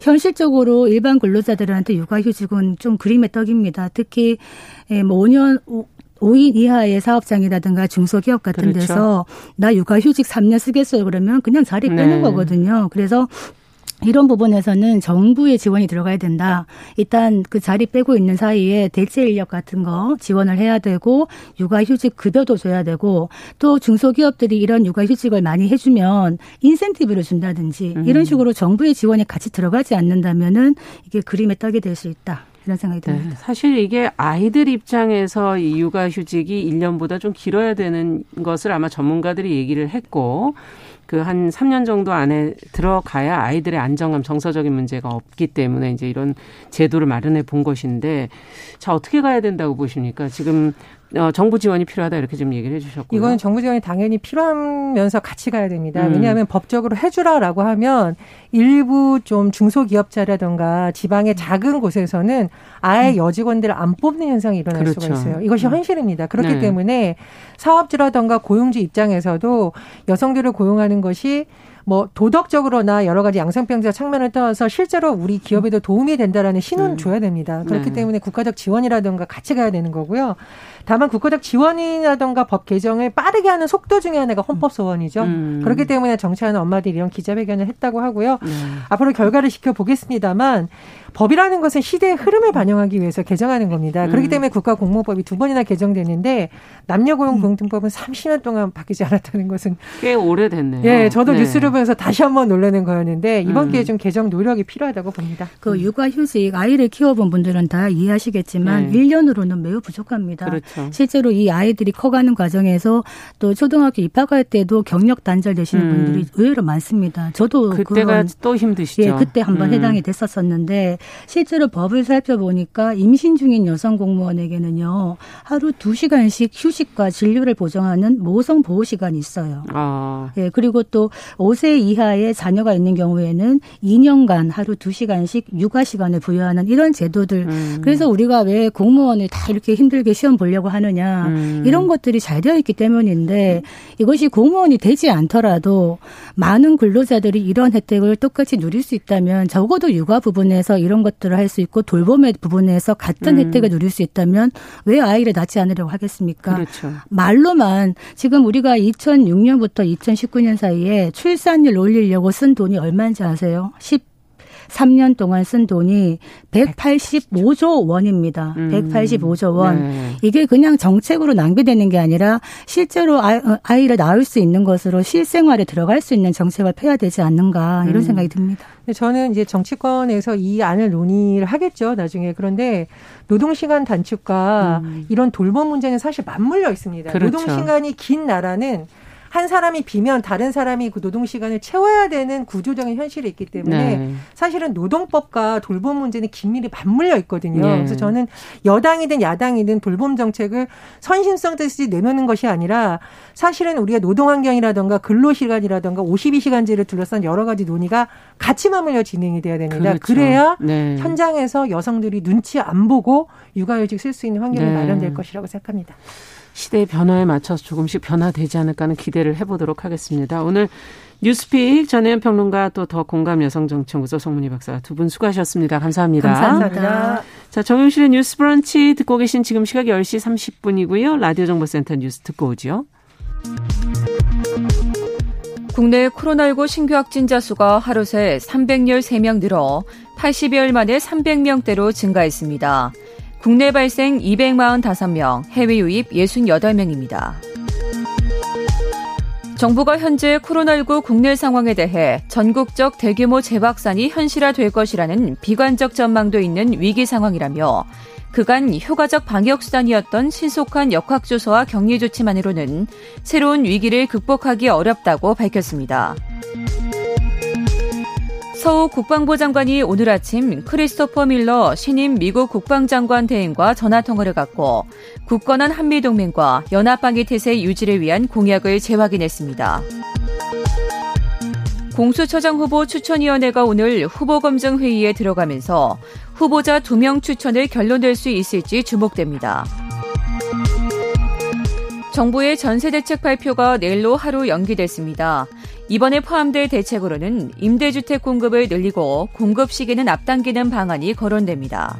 현실적으로 일반 근로자들한테 육아휴직은 좀 그림의 떡입니다. 특히 예, 뭐 5년 5인 이하의 사업장이라든가 중소기업 같은 그렇죠. 데서 나 육아휴직 3년 쓰겠어요 그러면 그냥 자리 네. 빼는 거거든요. 그래서 이런 부분에서는 정부의 지원이 들어가야 된다. 일단 그 자리 빼고 있는 사이에 대체 인력 같은 거 지원을 해야 되고 육아휴직 급여도 줘야 되고 또 중소기업들이 이런 육아휴직을 많이 해주면 인센티브를 준다든지 음. 이런 식으로 정부의 지원이 같이 들어가지 않는다면은 이게 그림의 떡이 될 수 있다. 이런 생각이 네. 듭니다. 사실 이게 아이들 입장에서 이 육아휴직이 1년보다 좀 길어야 되는 것을 아마 전문가들이 얘기를 했고 그한 3년 정도 안에 들어가야 아이들의 안정감, 정서적인 문제가 없기 때문에 이제 이런 제도를 마련해 본 것인데 자 어떻게 가야 된다고 보십니까? 지금 어, 정부 지원이 필요하다 이렇게 좀 얘기를 해주셨고요. 이거는 정부 지원이 당연히 필요하면서 같이 가야 됩니다. 음. 왜냐하면 법적으로 해주라라고 하면 일부 좀 중소기업자라든가 지방의 작은 곳에서는 아예 여직원들을 안 뽑는 현상이 일어날 음. 그렇죠. 수가 있어요. 이것이 현실입니다. 그렇기 네. 때문에 사업주라든가 고용주 입장에서도 여성들을 고용하는 것이 뭐 도덕적으로나 여러 가지 양성평자 측면을 떠나서 실제로 우리 기업에도 도움이 된다라는 신호는 음. 줘야 됩니다. 그렇기 네. 때문에 국가적 지원이라든가 같이 가야 되는 거고요. 다만 국가적 지원이라든가 법 개정을 빠르게 하는 속도 중에 하나가 헌법 소원이죠. 음. 그렇기 때문에 정치하는 엄마들이 이런 기자회견을 했다고 하고요. 네. 앞으로 결과를 지켜보겠습니다만 법이라는 것은 시대의 흐름을 반영하기 위해서 개정하는 겁니다. 그렇기 음. 때문에 국가공무법이 두 번이나 개정되는데 남녀고용공등법은 30년 동안 바뀌지 않았다는 것은 꽤 오래됐네요. 예, 저도 네. 뉴스를 보면서 다시 한번 놀라는 거였는데 이번 음. 기회에 좀 개정 노력이 필요하다고 봅니다. 그 육아휴직 아이를 키워본 분들은 다 이해하시겠지만 네. 1년으로는 매우 부족합니다. 그렇죠. 실제로 이 아이들이 커가는 과정에서 또 초등학교 입학할 때도 경력 단절 되시는 음. 분들이 의외로 많습니다. 저도 그때가 그건 또 힘드시죠. 예, 그때 한번 음. 해당이 됐었었는데 실제로 법을 살펴보니까 임신 중인 여성 공무원에게는요 하루 두 시간씩 휴식과 진료를 보장하는 모성 보호 시간이 있어요. 아, 예, 그리고 또 5세 5세 이하의 자녀가 있는 경우에는 2년간 하루 2시간씩 육아 시간을 부여하는 이런 제도들. 음. 그래서 우리가 왜 공무원을 다 이렇게 힘들게 시험 보려고 하느냐. 음. 이런 것들이 잘 되어 있기 때문인데 이것이 공무원이 되지 않더라도 많은 근로자들이 이런 혜택을 똑같이 누릴 수 있다면 적어도 육아 부분에서 이런 것들을 할 수 있고 돌봄의 부분에서 같은 음. 혜택을 누릴 수 있다면 왜 아이를 낳지 않으려고 하겠습니까? 그렇죠. 말로만 지금 우리가 2006년부터 2019년 사이에 출산율 올리려고 쓴 돈이 얼마인지 아세요? 13년 동안 쓴 돈이 185조 원입니다. 음. 185조 원. 네. 이게 그냥 정책으로 낭비되는 게 아니라 실제로 아이- 어, 아이를 낳을 수 있는 것으로 실생활에 들어갈 수 있는 정책을 펴야 되지 않는가 이런 음. 생각이 듭니다. 저는 이제 정치권에서 이 안을 논의를 하겠죠, 나중에. 그런데 노동시간 단축과 이런 돌봄 문제는 사실 맞물려 있습니다. 음. 그렇죠. 노동시간이 긴 나라는 한 사람이 비면 다른 사람이 그 노동 시간을 채워야 되는 구조적인 현실이 있기 때문에 네. 사실은 노동법과 돌봄 문제는 긴밀히 맞물려 있거든요. 예. 그래서 저는 여당이든 야당이든 돌봄 정책을 선심성 뜻이 내놓는 것이 아니라 사실은 우리가 노동 환경이라든가 근로 시간이라든가 52시간제를 둘러싼 여러 가지 논의가 같이 맞물려 진행이 돼야 됩니다. 그렇죠. 그래야 네. 현장에서 여성들이 눈치 안 보고 육아휴직 쓸 수 있는 환경이 네. 마련될 것이라고 생각합니다. 시대의 변화에 맞춰서 조금씩 변화되지 않을까 하는 기대를 해보도록 하겠습니다. 오늘 뉴스픽 전혜연 평론가 또 더 공감 여성정치연구소 송문희 박사 두 분 수고하셨습니다. 감사합니다. 감사합니다. 자, 정용실의 뉴스 브런치 듣고 계신 지금 시각 10시 30분이고요. 라디오 정보센터 뉴스 듣고 오죠. 국내 코로나19 신규 확진자 수가 하루 새 313명 늘어 80여일 만에 300명대로 증가했습니다. 국내 발생 245명, 해외 유입 68명입니다. 정부가 현재 코로나19 국내 상황에 대해 전국적 대규모 재확산이 현실화될 것이라는 비관적 전망도 있는 위기 상황이라며 그간 효과적 방역 수단이었던 신속한 역학조사와 격리 조치만으로는 새로운 위기를 극복하기 어렵다고 밝혔습니다. 서욱 국방부 장관이 오늘 아침 크리스토퍼 밀러 신임 미국 국방장관 대행과 전화통화를 갖고 굳건한 한미동맹과 연합방위 태세 유지를 위한 공약을 재확인했습니다. 공수처장 후보 추천위원회가 오늘 후보 검증 회의에 들어가면서 후보자 2명 추천을 결론낼 수 있을지 주목됩니다. 정부의 전세 대책 발표가 내일로 하루 연기됐습니다. 이번에 포함될 대책으로는 임대주택 공급을 늘리고 공급 시기는 앞당기는 방안이 거론됩니다.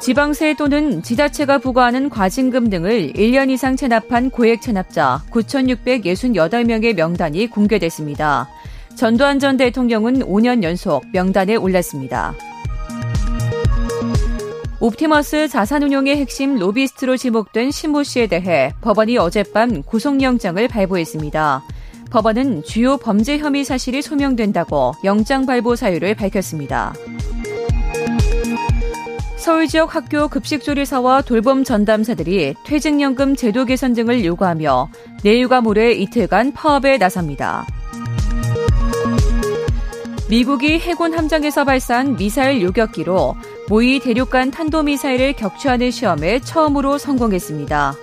지방세 또는 지자체가 부과하는 과징금 등을 1년 이상 체납한 고액 체납자 9,668명의 명단이 공개됐습니다. 전두환 전 대통령은 5년 연속 명단에 올랐습니다. 옵티머스 자산운용의 핵심 로비스트로 지목된 신모 씨에 대해 법원이 어젯밤 구속영장을 발부했습니다. 법원은 주요 범죄 혐의 사실이 소명된다고 영장 발부 사유를 밝혔습니다. 서울 지역 학교 급식조리사와 돌봄 전담사들이 퇴직연금 제도 개선 등을 요구하며 내일과 모레 이틀간 파업에 나섭니다. 미국이 해군 함정에서 발사한 미사일 요격기로 모의 대륙간 탄도미사일을 격추하는 시험에 처음으로 성공했습니다.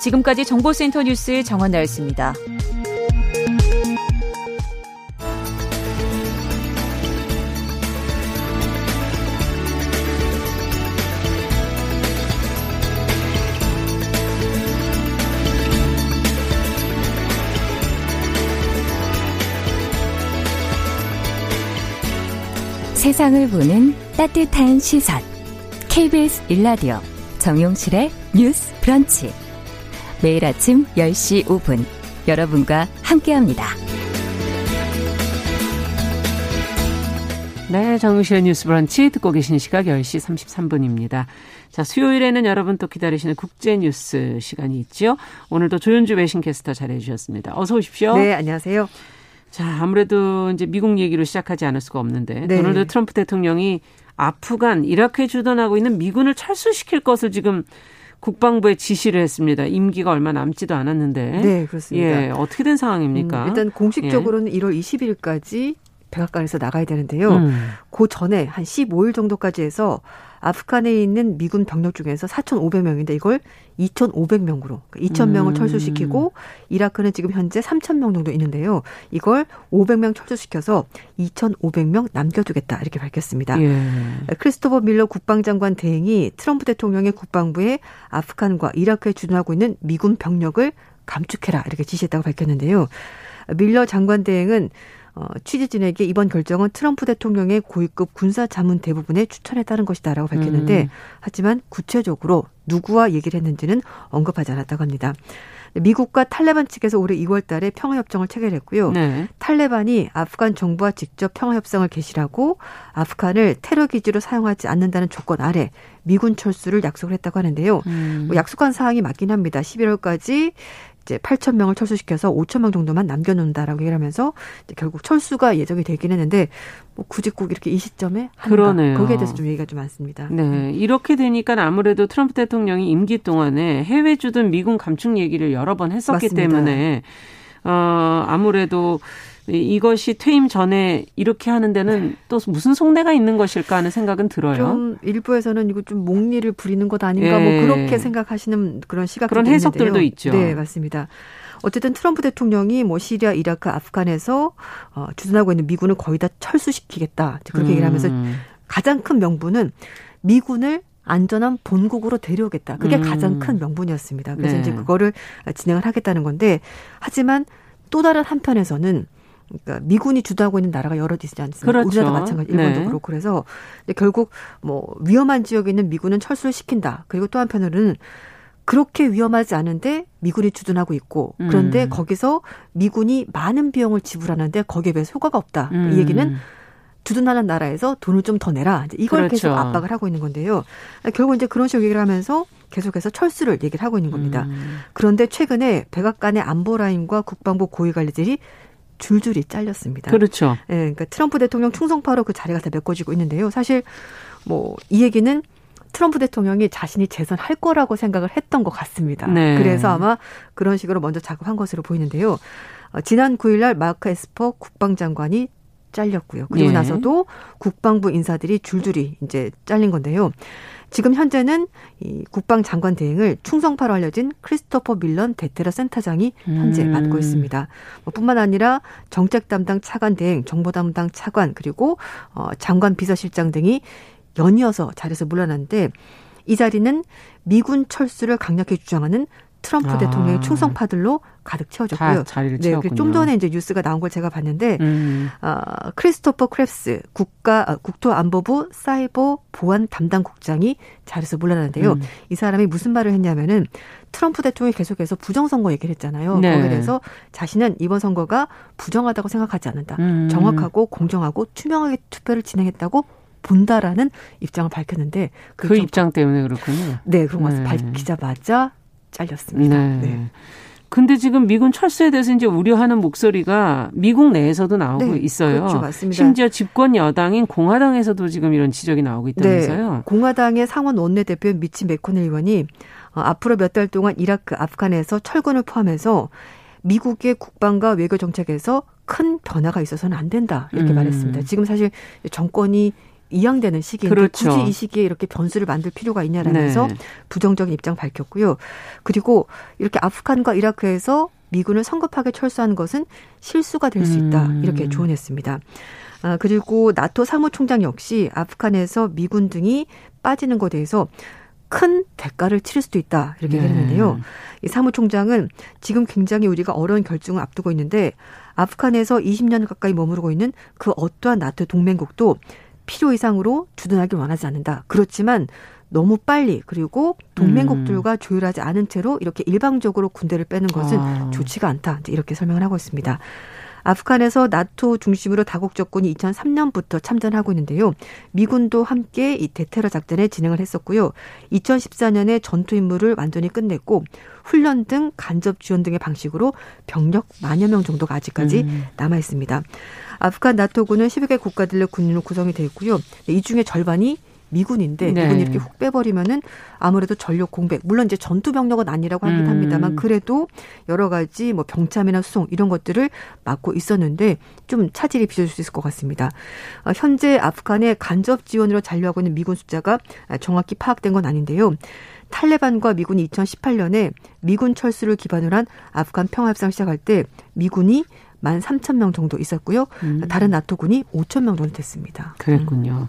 지금까지 정보센터 뉴스 정한나였습니다. 세상을 보는 따뜻한 시선. KBS 일라디오 정용실의 뉴스 브런치. 매일 아침 10시 5분 여러분과 함께합니다. 네, 정우실의 뉴스 브런치 듣고 계신 시각 10시 33분입니다. 자, 수요일에는 여러분 또 기다리시는 국제 뉴스 시간이 있죠. 오늘도 조윤주 외신캐스터 잘해 주셨습니다. 어서 오십시오. 네, 안녕하세요. 자, 아무래도 이제 미국 얘기로 시작하지 않을 수가 없는데 네. 도널드 트럼프 대통령이 아프간, 이라크에 주둔하고 있는 미군을 철수시킬 것을 지금 국방부에 지시를 했습니다. 임기가 얼마 남지도 않았는데. 네, 그렇습니다. 예, 어떻게 된 상황입니까? 음, 일단 공식적으로는 1월 20일까지 백악관에서 나가야 되는데요. 음. 그 전에 한 15일 정도까지 해서 아프간에 있는 미군 병력 중에서 4,500명인데 이걸 2,500명으로 2,000명을 음. 철수시키고 이라크는 지금 현재 3,000명 정도 있는데요. 이걸 500명 철수시켜서 2,500명 남겨두겠다 이렇게 밝혔습니다. 예. 크리스토퍼 밀러 국방장관 대행이 트럼프 대통령의 국방부에 아프간과 이라크에 주둔하고 있는 미군 병력을 감축해라 이렇게 지시했다고 밝혔는데요. 밀러 장관 대행은 어, 취재진에게 이번 결정은 트럼프 대통령의 고위급 군사 자문 대부분에 추천에 따른 것이다라고 밝혔는데 음. 하지만 구체적으로 누구와 얘기를 했는지는 언급하지 않았다고 합니다. 미국과 탈레반 측에서 올해 2월 달에 평화협정을 체결했고요. 네. 탈레반이 아프간 정부와 직접 평화협상을 개시하고 아프간을 테러 기지로 사용하지 않는다는 조건 아래 미군 철수를 약속을 했다고 하는데요. 음. 뭐 약속한 사항이 맞긴 합니다. 11월까지 이제 8천 명을 철수시켜서 5천 명 정도만 남겨놓는다라고 얘기를 하면서 결국 철수가 예정이 되긴 했는데 뭐 굳이 꼭 이렇게 이 시점에 그러네요. 거기에 대해서 좀 얘기가 좀 많습니다. 네. 이렇게 되니까 아무래도 트럼프 대통령이 임기 동안에 해외 주둔 미군 감축 얘기를 여러 번 했었기 맞습니다. 때문에 어 아무래도 이- 이것이 퇴임 전에 이렇게 하는 데는 또 무슨 속내가 있는 것일까 하는 생각은 들어요. 좀 일부에서는 이거 좀 목리를 부리는 것 아닌가 예. 뭐 그렇게 생각하시는 그런 시각도 그런 해석들도 있죠. 네, 맞습니다. 어쨌든 트럼프 대통령이 뭐 시리아, 이라크, 아프간에서 어, 주둔하고 있는 미군을 거의 다 철수시키겠다 그렇게 얘기를 하면서 음. 가장 큰 명분은 미군을 안전한 본국으로 데려오겠다. 그게 음. 가장 큰 명분이었습니다. 그래서 네. 이제 그거를 진행을 하겠다는 건데 하지만 또 다른 한편에서는 그러니까 미군이 주도하고 있는 나라가 여러 있지 않습니까? 그렇죠. 우리나라도 마찬가지, 일본도 네. 그렇고 그래서 결국 뭐 위험한 지역에 있는 미군은 철수를 시킨다. 그리고 또 한편으로는 그렇게 위험하지 않은데 미군이 주둔하고 있고 그런데 음. 거기서 미군이 많은 비용을 지불하는데 거기에 비해서 효과가 없다. 음. 이 얘기는 주둔하는 나라에서 돈을 좀 더 내라. 이걸 그렇죠. 계속 압박을 하고 있는 건데요. 결국 이제 그런 식으로 얘기를 하면서 계속해서 철수를 얘기를 하고 있는 겁니다. 음. 그런데 최근에 백악관의 안보 라인과 국방부 고위 관리들이 줄줄이 잘렸습니다. 그렇죠. 예, 그러니까 트럼프 대통령 충성파로 그 자리가 다 메꿔지고 있는데요. 사실 뭐 이 얘기는 트럼프 대통령이 자신이 재선할 거라고 생각을 했던 것 같습니다. 네. 그래서 아마 그런 식으로 먼저 작업한 것으로 보이는데요. 어, 지난 9일날 마크 에스퍼 국방장관이 잘렸고요. 그리고 예. 나서도 국방부 인사들이 줄줄이 이제 잘린 건데요. 지금 현재는 이 국방장관 대행을 충성파로 알려진 크리스토퍼 밀런 데테러 센터장이 현재 음. 맡고 있습니다. 뭐 뿐만 아니라 정책 담당 차관 대행, 정보 담당 차관 그리고 어 장관 비서실장 등이 연이어서 자리에서 물러났는데 이 자리는 미군 철수를 강력히 주장하는 트럼프 아. 대통령의 충성파들로 가득 채워졌고요. 다 자리를 네, 채웠군요. 좀 전에 이제 뉴스가 나온 걸 제가 봤는데 음. 어, 크리스토퍼 크렙스 국가 아, 국토안보부 사이버 보안 담당 국장이 자리에서 물러나는데요. 음. 이 사람이 무슨 말을 했냐면은 트럼프 대통령이 계속해서 부정선거 얘기를 했잖아요. 네. 거기에 대해서 자신은 이번 선거가 부정하다고 생각하지 않는다. 음. 정확하고 공정하고 투명하게 투표를 진행했다고 본다라는 입장을 밝혔는데 그 좀- 입장 때문에 그렇군요. 네 그런 것 네. 밝히자마자 잘렸습니다. 네. 네. 근데 지금 미군 철수에 대해서 이제 우려하는 목소리가 미국 내에서도 나오고 네, 있어요. 그렇죠. 맞습니다. 심지어 집권 여당인 공화당에서도 지금 이런 지적이 나오고 있다면서요. 네. 공화당의 상원 원내대표 미치 메코넬 의원이 어, 앞으로 몇 달 동안 이라크, 아프간에서 철군을 포함해서 미국의 국방과 외교 정책에서 큰 변화가 있어서는 안 된다 이렇게 음. 말했습니다. 지금 사실 정권이 이양되는 시기인데 그렇죠. 굳이 이 시기에 이렇게 변수를 만들 필요가 있냐라면서 네. 부정적인 입장 밝혔고요. 그리고 이렇게 아프간과 이라크에서 미군을 성급하게 철수하는 것은 실수가 될 수 있다 음. 이렇게 조언했습니다. 아, 그리고 나토 사무총장 역시 아프간에서 미군 등이 빠지는 것에 대해서 큰 대가를 치를 수도 있다 이렇게 네. 얘기했는데요. 이 사무총장은 지금 굉장히 우리가 어려운 결정을 앞두고 있는데 아프간에서 20년 가까이 머무르고 있는 그 어떠한 나토 동맹국도 필요 이상으로 주둔하길 원하지 않는다. 그렇지만 너무 빨리 그리고 동맹국들과 조율하지 않은 채로 이렇게 일방적으로 군대를 빼는 것은 아. 좋지가 않다. 이렇게 설명을 하고 있습니다. 아프간에서 나토 중심으로 다국 적군이 2003년부터 참전하고 있는데요. 미군도 함께 이 대테러 작전에 진행을 했었고요. 2014년에 전투 임무를 완전히 끝냈고 훈련 등 간접 지원 등의 방식으로 병력 만여 명 정도가 아직까지 음. 남아 있습니다. 아프간 나토군은 10여 개 국가들의 군인으로 구성이 되어 있고요. 이 중에 절반이 미군인데 네. 미군이 이렇게 훅 빼버리면은 아무래도 전력 공백 물론 이제 전투 병력은 아니라고 하긴 음. 합니다만 그래도 여러 가지 뭐 병참이나 수송 이런 것들을 맡고 있었는데 좀 차질이 빚어질 수 있을 것 같습니다. 어, 현재 아프간의 간접 지원으로 잔류하고 있는 미군 숫자가 정확히 파악된 건 아닌데요. 탈레반과 미군이 2018년에 미군 철수를 기반으로 한 아프간 평화협상 시작할 때 미군이 1 만 3천 명 정도 있었고요. 음. 다른 나토군이 5천 명 정도 됐습니다. 그랬군요.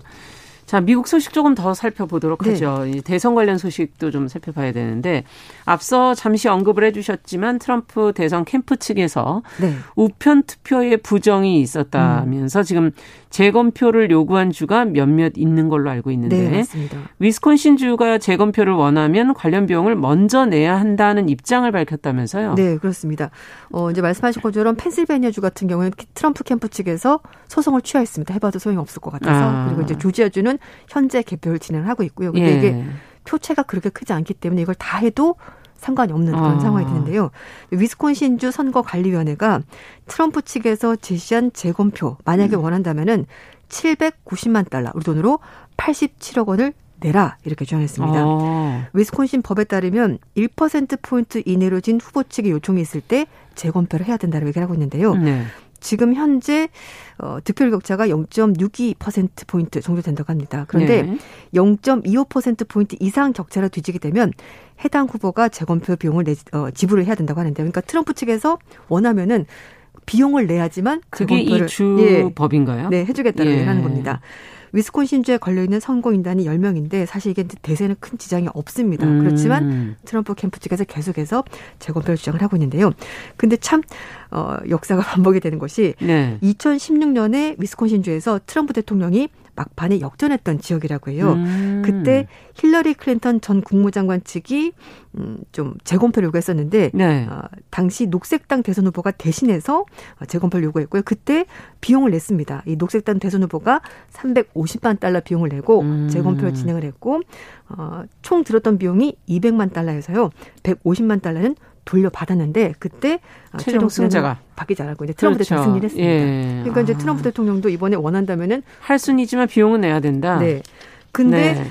자, 미국 소식 조금 더 살펴보도록 네. 하죠. 이 대선 관련 소식도 좀 살펴봐야 되는데 앞서 잠시 언급을 해주셨지만 트럼프 대선 캠프 측에서 네. 우편 투표에 부정이 있었다면서 지금 재검표를 요구한 주가 몇몇 있는 걸로 알고 있는데 네. 위스콘신 주가 재검표를 원하면 관련 비용을 먼저 내야 한다는 입장을 밝혔다면서요. 네, 그렇습니다. 어, 이제 말씀하신 것처럼 펜실베니아 주 같은 경우에는 트럼프 캠프 측에서 소송을 취하했습니다. 해봐도 소용이 없을 것 같아서. 아. 그리고 이제 조지아 주는 현재 개표를 진행하고 있고요. 근데 예. 이게 표체가 그렇게 크지 않기 때문에 이걸 다 해도 상관이 없는 그런 아. 상황이 되는데요. 위스콘신주 선거관리위원회가 트럼프 측에서 제시한 재검표 만약에 음. 원한다면은 790만 달러 우리 돈으로 87억 원을 내라 이렇게 주장했습니다. 어. 위스콘신 법에 따르면 1%포인트 이내로 진 후보 측의 요청이 있을 때 재검표를 해야 된다고 얘기를 하고 있는데요. 네. 지금 현재 어, 득표율 격차가 0.62%포인트 정도 된다고 합니다. 그런데 네. 0.25%포인트 이상 격차로 뒤지게 되면 해당 후보가 재검표 비용을 내, 어, 지불을 해야 된다고 하는데 그러니까 트럼프 측에서 원하면은 비용을 내야지만 그게 재검표를 이 예, 주법인가요? 네, 해주겠다고 예. 얘기를 하는 겁니다. 위스콘신주에 걸려있는 선거인단이 10명인데 사실 이게 대세는 큰 지장이 없습니다. 음. 그렇지만 트럼프 캠프 측에서 계속해서 재검표를 주장을 하고 있는데요. 근데 참 어, 역사가 *laughs* 반복이 되는 것이 네. 2016년에 위스콘신주에서 트럼프 대통령이 막판에 역전했던 지역이라고 해요. 음. 그때 힐러리 클린턴 전 국무장관 측이 음, 좀 재검표를 요구했었는데 네. 어, 당시 녹색당 대선 후보가 대신해서 어, 재검표를 요구했고요. 그때 비용을 냈습니다. 이 녹색당 대선 후보가 350만 달러 비용을 내고 음. 재검표를 진행을 했고 어, 총 들었던 비용이 200만 달러여서요. 150만 달러는 돌려받았는데 그때 어, 최종 승자가. 바뀌지 않았고 이제 트럼프 그렇죠. 대통령이 했습니다. 예. 그러니까 이제 아. 트럼프 대통령도 이번에 원한다면은 할 수는 있지만 비용은 내야 된다. 네. 근데 네.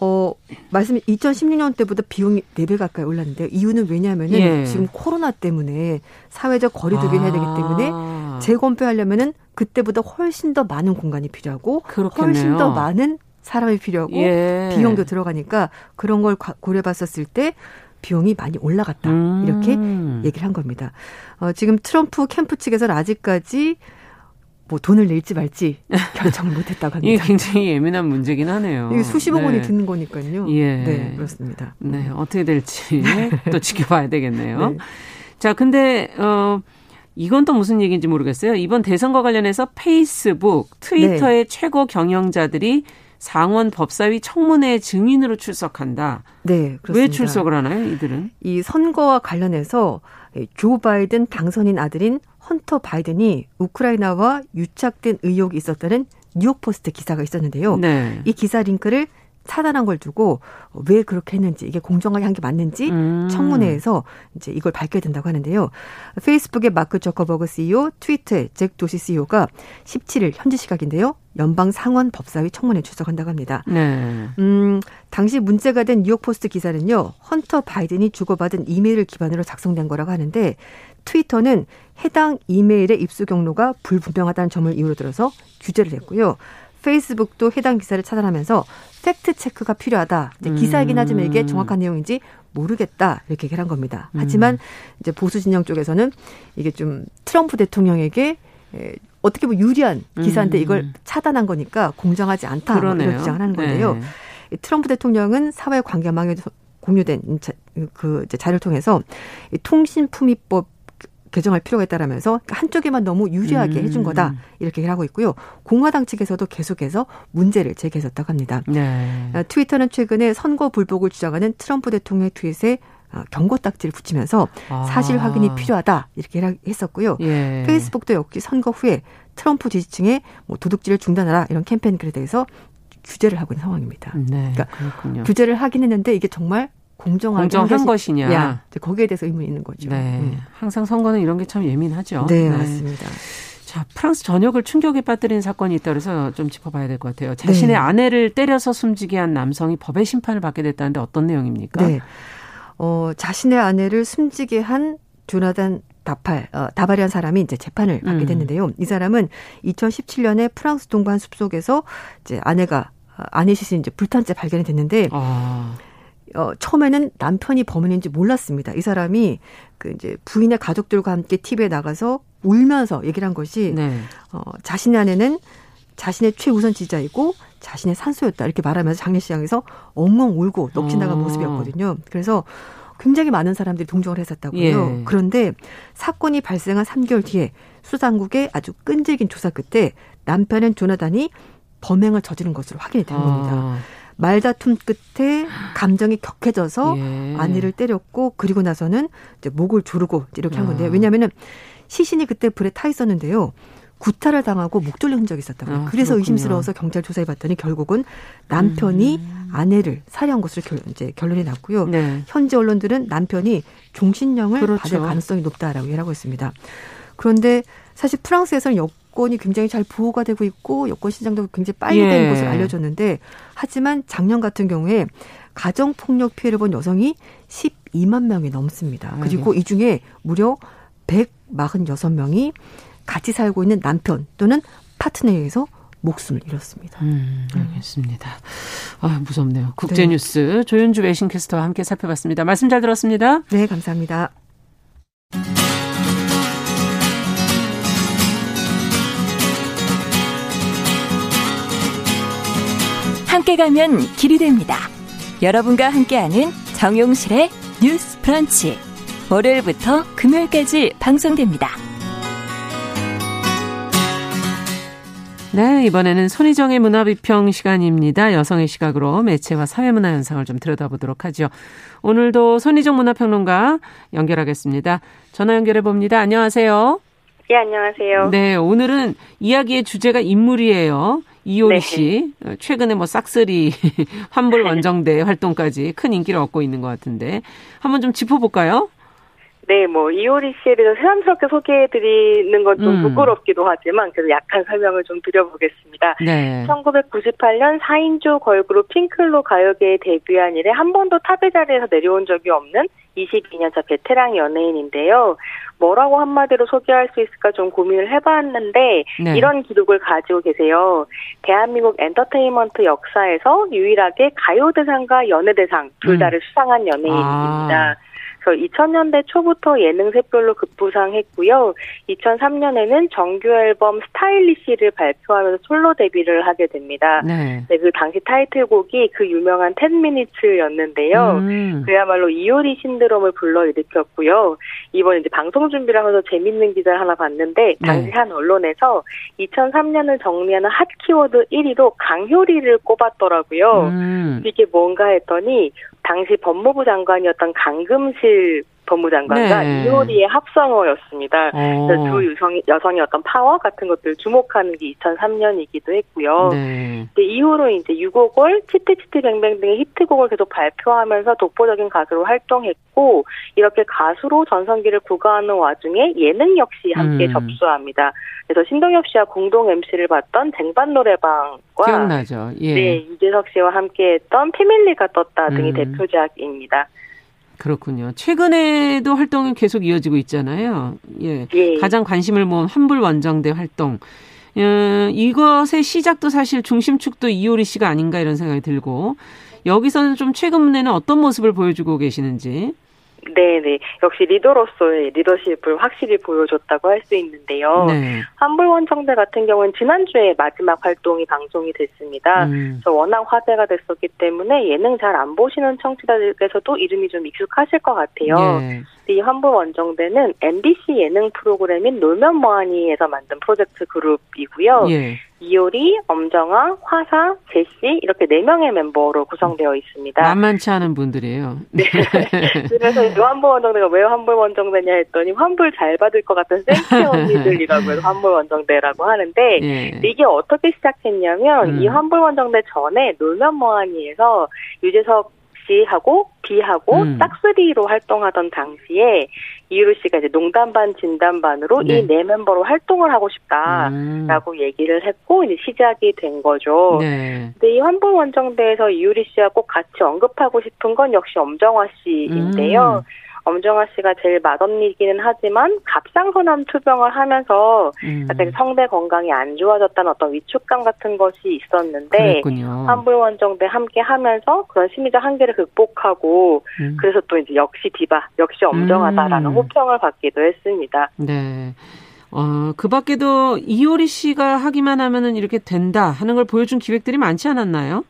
어, 말씀 2016년 때보다 비용이 4배 가까이 올랐는데 이유는 왜냐하면은 예. 지금 코로나 때문에 사회적 거리두기를 해야 되기 때문에 아. 재검표하려면은 그때보다 훨씬 더 많은 공간이 필요하고 그렇겠네요. 훨씬 더 많은 사람이 필요하고 예. 비용도 들어가니까 그런 걸 과- 고려해봤었을 때 비용이 많이 올라갔다 음. 이렇게 얘기를 한 겁니다. 어, 지금 트럼프 캠프 측에서는 아직까지 뭐 돈을 낼지 말지 *laughs* 결정을 못했다고 이게 합니다. 굉장히 예민한 문제긴 하네요. 이게 수십억 네. 원이 드는 거니까요. 예. 네, 그렇습니다. 네, 어떻게 될지 *laughs* 또 지켜봐야 되겠네요. 네. 자, 근데 어 이건 또 무슨 얘기인지 모르겠어요. 이번 대선과 관련해서 페이스북, 트위터의 네. 최고 경영자들이 상원 법사위 청문회 증인으로 출석한다. 네, 그렇습니다. 왜 출석을 하나요, 이들은? 이 선거와 관련해서 조 바이든 당선인 아들인 헌터 바이든이 우크라이나와 유착된 의혹이 있었다는 뉴욕포스트 기사가 있었는데요. 네. 이 기사 링크를 차단한 걸 두고 왜 그렇게 했는지 이게 공정하게 한 게 맞는지 음. 청문회에서 이제 이걸 밝혀야 된다고 하는데요. 페이스북의 마크 저커버그 CEO, 트위터의 잭 도시 CEO가 17일 현지 시각인데요. 연방 상원 법사위 청문회 출석한다고 합니다. 네. 음, 당시 문제가 된 뉴욕포스트 기사는요, 헌터 바이든이 주고받은 이메일을 기반으로 작성된 거라고 하는데, 트위터는 해당 이메일의 입수 경로가 불분명하다는 점을 이유로 들어서 규제를 했고요. 페이스북도 해당 기사를 차단하면서 팩트 체크가 필요하다. 이제 기사이긴 하지만 이게 음. 정확한 내용인지 모르겠다. 이렇게 얘기를 한 겁니다. 하지만 이제 보수 진영 쪽에서는 이게 좀 트럼프 대통령에게 에, 어떻게 보면 유리한 기사인데 음. 이걸 차단한 거니까 공정하지 않다. 뭐 그러네요. 이런 주장을 하는 건데요. 네. 이 트럼프 대통령은 사회 관계망에 공유된 자, 그 자료를 통해서 이 통신품위법 개정할 필요가 있다라면서 한쪽에만 너무 유리하게 음. 해준 거다 이렇게 얘기를 하고 있고요. 공화당 측에서도 계속해서 문제를 제기했었다고 합니다. 네. 어, 트위터는 최근에 선거 불복을 주장하는 트럼프 대통령의 트윗에 어, 경고 딱지를 붙이면서 사실 확인이 아. 필요하다 이렇게 했었고요. 예. 페이스북도 역시 선거 후에 트럼프 지지층의 뭐 도둑질을 중단하라 이런 캠페인 글에 대해서 규제를 하고 있는 상황입니다. 네. 그러니까 그렇군요. 규제를 하긴 했는데 이게 정말 공정하게 공정한 것이- 것이냐. 야, 이제 거기에 대해서 의문이 있는 거죠. 네. 음. 항상 선거는 이런 게 참 예민하죠. 네, 맞습니다. 자, 프랑스 전역을 충격에 빠뜨린 사건이 있다 그래서 좀 짚어봐야 될 것 같아요. 자신의 네. 아내를 때려서 숨지게 한 남성이 법의 심판을 받게 됐다는데 어떤 내용입니까? 네. 어, 자신의 아내를 숨지게 한 조나단 다팔, 어, 다바리한 사람이 이제 재판을 받게 음. 됐는데요. 이 사람은 2017년에 프랑스 동부 숲속에서 이제 아내가 어, 아내 시신이 이제 불탄 채 발견이 됐는데 아, 어, 처음에는 남편이 범인인지 몰랐습니다. 이 사람이 그 이제 부인의 가족들과 함께 TV에 나가서 울면서 얘기를 한 것이 네. 어, 자신의 아내는 자신의 최우선 지자이고 자신의 산소였다 이렇게 말하면서 장례식장에서 엉엉 울고 넋이 나간 어. 모습이었거든요. 그래서 굉장히 많은 사람들이 동정을 했었다고요. 예. 그런데 사건이 발생한 3개월 뒤에 수상국의 아주 끈질긴 조사 끝에 남편은 조나단이 범행을 저지른 것으로 확인이 된 겁니다. 아, 말다툼 끝에 감정이 격해져서 *gasps* 예. 아내를 때렸고 그리고 나서는 이제 목을 조르고 이렇게 한 아. 건데요. 왜냐하면은 시신이 그때 불에 타 있었는데요. 구타를 당하고 목 졸린 흔적이 있었다고 요. 아, 그래서 그렇군요. 의심스러워서 경찰 조사해 봤더니 결국은 남편이 음. 아내를 살해한 것으로 결, 이제 결론이 났고요. 네. 현지 언론들은 남편이 종신령을 그렇죠. 받을 가능성이 높다라고 얘기하고 있습니다. 그런데 사실 프랑스에서는 여권이 굉장히 잘 보호가 되고 있고 여권 신장도 굉장히 빨리 예. 되는 것으로 알려졌는데 하지만 작년 같은 경우에 가정 폭력 피해를 본 여성이 12만 명이 넘습니다. 그리고 이 중에 무려 146명이 같이 살고 있는 남편 또는 파트너에 의해서 목숨을 잃었습니다. 음, 알겠습니다. 아, 무섭네요. 국제뉴스 조윤주 외신캐스터와 함께 살펴봤습니다. 말씀 잘 들었습니다. 네, 감사합니다. 함께 가면 길이 됩니다. 여러분과 함께하는 정용실의 뉴스 브런치. 월요일부터 금요일까지 방송됩니다. 네, 이번에는 손희정의 문화비평 시간입니다. 여성의 시각으로 매체와 사회문화 현상을 좀 들여다보도록 하죠. 오늘도 손희정 문화평론가 연결하겠습니다. 전화 연결해 봅니다. 안녕하세요. 예, 안녕하세요. 네, 오늘은 이야기의 주제가 인물이에요. 이효리 네. 씨. 어, 최근에 뭐 싹쓸이 *laughs* 환불 원정대 활동까지 큰 인기를 얻고 있는 것 같은데 한번 좀 짚어볼까요? 네, 뭐 이효리 씨에 대해서 새삼스럽게 소개해드리는 건좀 음. 부끄럽기도 하지만 그래서 약한 설명을 좀 드려보겠습니다. 네. 1998년 4인조 걸그룹 핑클로 가요계에 데뷔한 이래 한 번도 탑의 자리에서 내려온 적이 없는 22년차 베테랑 연예인인데요. 뭐라고 한마디로 소개할 수 있을까 좀 고민을 해봤는데 네. 이런 기록을 가지고 계세요. 대한민국 엔터테인먼트 역사에서 유일하게 가요대상과 연예대상 둘 음. 다를 수상한 연예인입니다. 그래서 2000년대 초부터 예능 셋별로 급부상했고요. 2003년에는 정규 앨범 스타일리시를 발표하면서 솔로 데뷔를 하게 됩니다. 네. 네, 그 당시 타이틀곡이 그 유명한 10미니츠였는데요. 음. 그야말로 이효리 신드롬을 불러일으켰고요. 이번 이제 방송 준비를 하면서 재밌는 기사를 하나 봤는데 당시 네. 한 언론에서 2003년을 정리하는 핫 키워드 1위로 강효리를 꼽았더라고요. 음. 이게 뭔가 했더니 당시 법무부 장관이었던 강금실 법무장관과 네. 이효리의 합성어였습니다. 어. 두 여성이, 여성의 어떤 파워 같은 것들을 주목하는 게 2003년이기도 했고요. 네. 이후로 이제 U-Go-Girl, Chitty Chitty Bang Bang 등의 히트곡을 계속 발표하면서 독보적인 가수로 활동했고 이렇게 가수로 전성기를 구가하는 와중에 예능 역시 함께 음. 접수합니다. 그래서 신동엽 씨와 공동 MC를 봤던 쟁반 노래방과 기억나죠? 예. 네, 유재석 씨와 함께했던 패밀리가 떴다 등이 음. 대표작입니다. 그렇군요. 최근에도 활동이 계속 이어지고 있잖아요. 예. 예. 가장 관심을 모은 환불 원정대 활동. 어, 이것의 시작도 사실 중심축도 이효리 씨가 아닌가 이런 생각이 들고 여기서는 좀 최근에는 어떤 모습을 보여주고 계시는지. 네네. 역시 리더로서의 리더십을 확실히 보여줬다고 할 수 있는데요. 네. 환불원정대 같은 경우는 지난주에 마지막 활동이 방송이 됐습니다. 음. 그래서 워낙 화제가 됐었기 때문에 예능 잘 안 보시는 청취자들께서도 이름이 좀 익숙하실 것 같아요. 예. 이 환불 원정대는 MBC 예능 프로그램인 놀면 뭐하니에서 만든 프로젝트 그룹이고요. 예. 이효리, 엄정화, 화사, 제시 이렇게 네 명의 멤버로 구성되어 있습니다. 만만치 않은 분들이에요. 네. *laughs* 그래서 이 환불 원정대가 왜 환불 원정대냐 했더니 환불 잘 받을 것 같은 센치 언니들이라고 해서 환불 원정대라고 하는데 예. 이게 어떻게 시작했냐면 음. 이 환불 원정대 전에 놀면 뭐하니에서 유재석 C하고 B하고 음. 짝수리로 활동하던 당시에 이유리 씨가 이제 농담 반 진담 반으로 네. 이네 멤버로 활동을 하고 싶다라고 음. 얘기를 했고 이제 시작이 된 거죠. 네. 근데 이 환불 원정대에서 이유리 씨와 꼭 같이 언급하고 싶은 건 역시 엄정화 씨인데요. 음. 엄정화 씨가 제일 맏언니이기는 하지만 갑상선암 투병을 하면서 음. 성대 건강이 안 좋아졌다는 어떤 위축감 같은 것이 있었는데 그랬군요. 환불 원정대 함께 하면서 그런 심리적 한계를 극복하고 음. 그래서 또 이제 역시 디바, 역시 엄정하다라는 음. 호평을 받기도 했습니다. 네. 어, 그 밖에도 이효리 씨가 하기만 하면은 이렇게 된다 하는 걸 보여준 기획들이 많지 않았나요?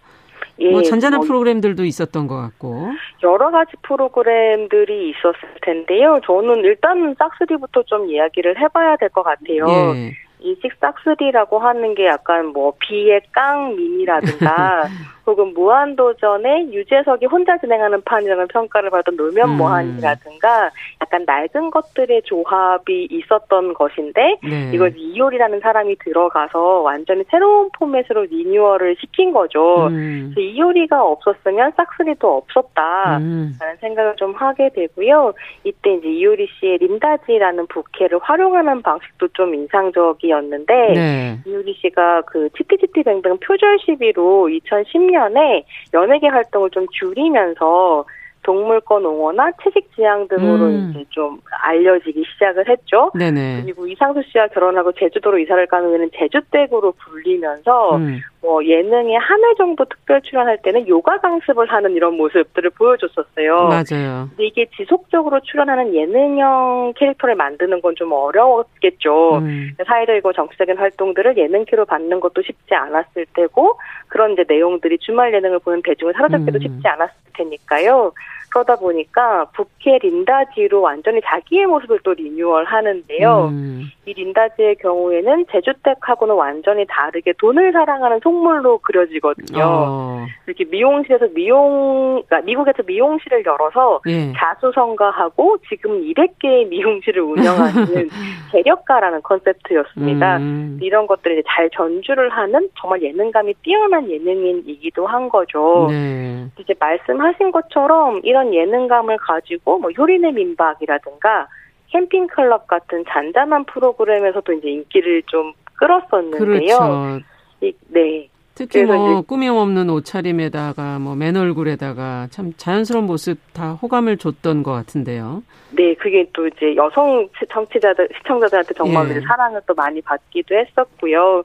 예, 뭐 잔잔한 뭐 프로그램들도 있었던 것 같고. 여러 가지 프로그램들이 있었을 텐데요. 저는 일단 싹스리부터 좀 이야기를 해봐야 될 것 같아요. 예. 이식 싹스리라고 하는 게 약간 뭐 비의 깡민이라든가 *laughs* 혹은 무한도전의 유재석이 혼자 진행하는 판이라는 평가를 받은 노면 음. 모한이라든가 약간 낡은 것들의 조합이 있었던 것인데 네. 이걸 이효리라는 사람이 들어가서 완전히 새로운 포맷으로 리뉴얼을 시킨 거죠. 음. 이효리가 없었으면 싹스리도 없었다. 음. 라는 생각을 좀 하게 되고요. 이때 이제 이효리 씨의 린다지라는 부캐를 활용하는 방식도 좀 인상적이었는데 네. 이효리 씨가 그 치티치티뱅뱅 표절 시비로 2010년 에 연예계 활동을 좀 줄이면서 동물권 옹호나 채식 지향 등으로 음. 이제 좀 알려지기 시작을 했죠. 네네. 그리고 이상수 씨와 결혼하고 제주도로 이사를 간 후에는 제주댁으로 불리면서 음. 뭐 예능에 한회 정도 특별 출연할 때는 요가 강습을 하는 이런 모습들을 보여줬었어요. 맞아요. 근데 이게 지속적으로 출연하는 예능형 캐릭터를 만드는 건 좀 어려웠겠죠. 음. 사회적이고 정치적인 활동들을 예능키로 받는 것도 쉽지 않았을 테고 그런 이제 내용들이 주말 예능을 보는 대중을 사로잡기도 음. 쉽지 않았을 테니까요. 그러다 보니까 부캐 린다지로 완전히 자기의 모습을 또 리뉴얼 하는데요. 음. 이 린다지의 경우에는 제주댁하고는 완전히 다르게 돈을 사랑하는 속물로 그려지거든요. 어. 이렇게 미용실에서 미용, 그러니까 미국에서 미용실을 열어서 예. 자수성가하고 지금 200개의 미용실을 운영하는 *laughs* 재력가라는 컨셉트였습니다. 음. 이런 것들을 잘 전주를 하는 정말 예능감이 뛰어난 예능인이기도 한 거죠. 네. 이제 말씀하신 것처럼 이런 예능감을 가지고 뭐 효리네 민박이라든가 캠핑 클럽 같은 잔잔한 프로그램에서도 이제 인기를 좀 끌었었는데요. 그렇죠. 이- 네. 특히 뭐 꾸밈 없는 옷차림에다가 뭐 맨 얼굴에다가 참 자연스러운 모습 다 호감을 줬던 것 같은데요. 네, 그게 또 이제 여성 청취자들, 시청자들한테 정말 예. 로 사랑을 또 많이 받기도 했었고요.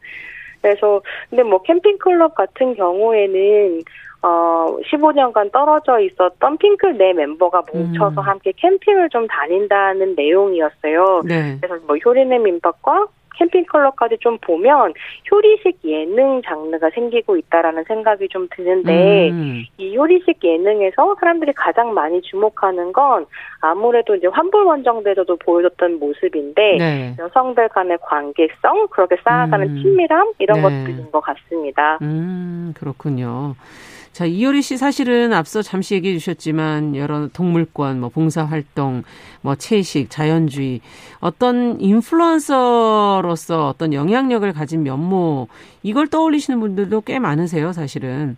그래서, 근데 뭐 캠핑 클럽 같은 경우에는, 어, 15년간 떨어져 있었던 핑클 네 멤버가 뭉쳐서 음. 함께 캠핑을 좀 다닌다는 내용이었어요. 네. 그래서 뭐 효리네 민박과 캠핑클럽까지 좀 보면 효리식 예능 장르가 생기고 있다라는 생각이 좀 드는데 음. 이 요리식 예능에서 사람들이 가장 많이 주목하는 건 아무래도 이제 환불 원정대에서도 보여줬던 모습인데 네. 여성들 간의 관계성 그렇게 쌓아가는 음. 친밀함 이런 네. 것들인 것 같습니다. 음, 그렇군요. 자, 이효리 씨 사실은 앞서 잠시 얘기해 주셨지만 여러 동물권, 뭐 봉사활동, 뭐 채식, 자연주의 어떤 인플루언서로서 어떤 영향력을 가진 면모 이걸 떠올리시는 분들도 꽤 많으세요, 사실은.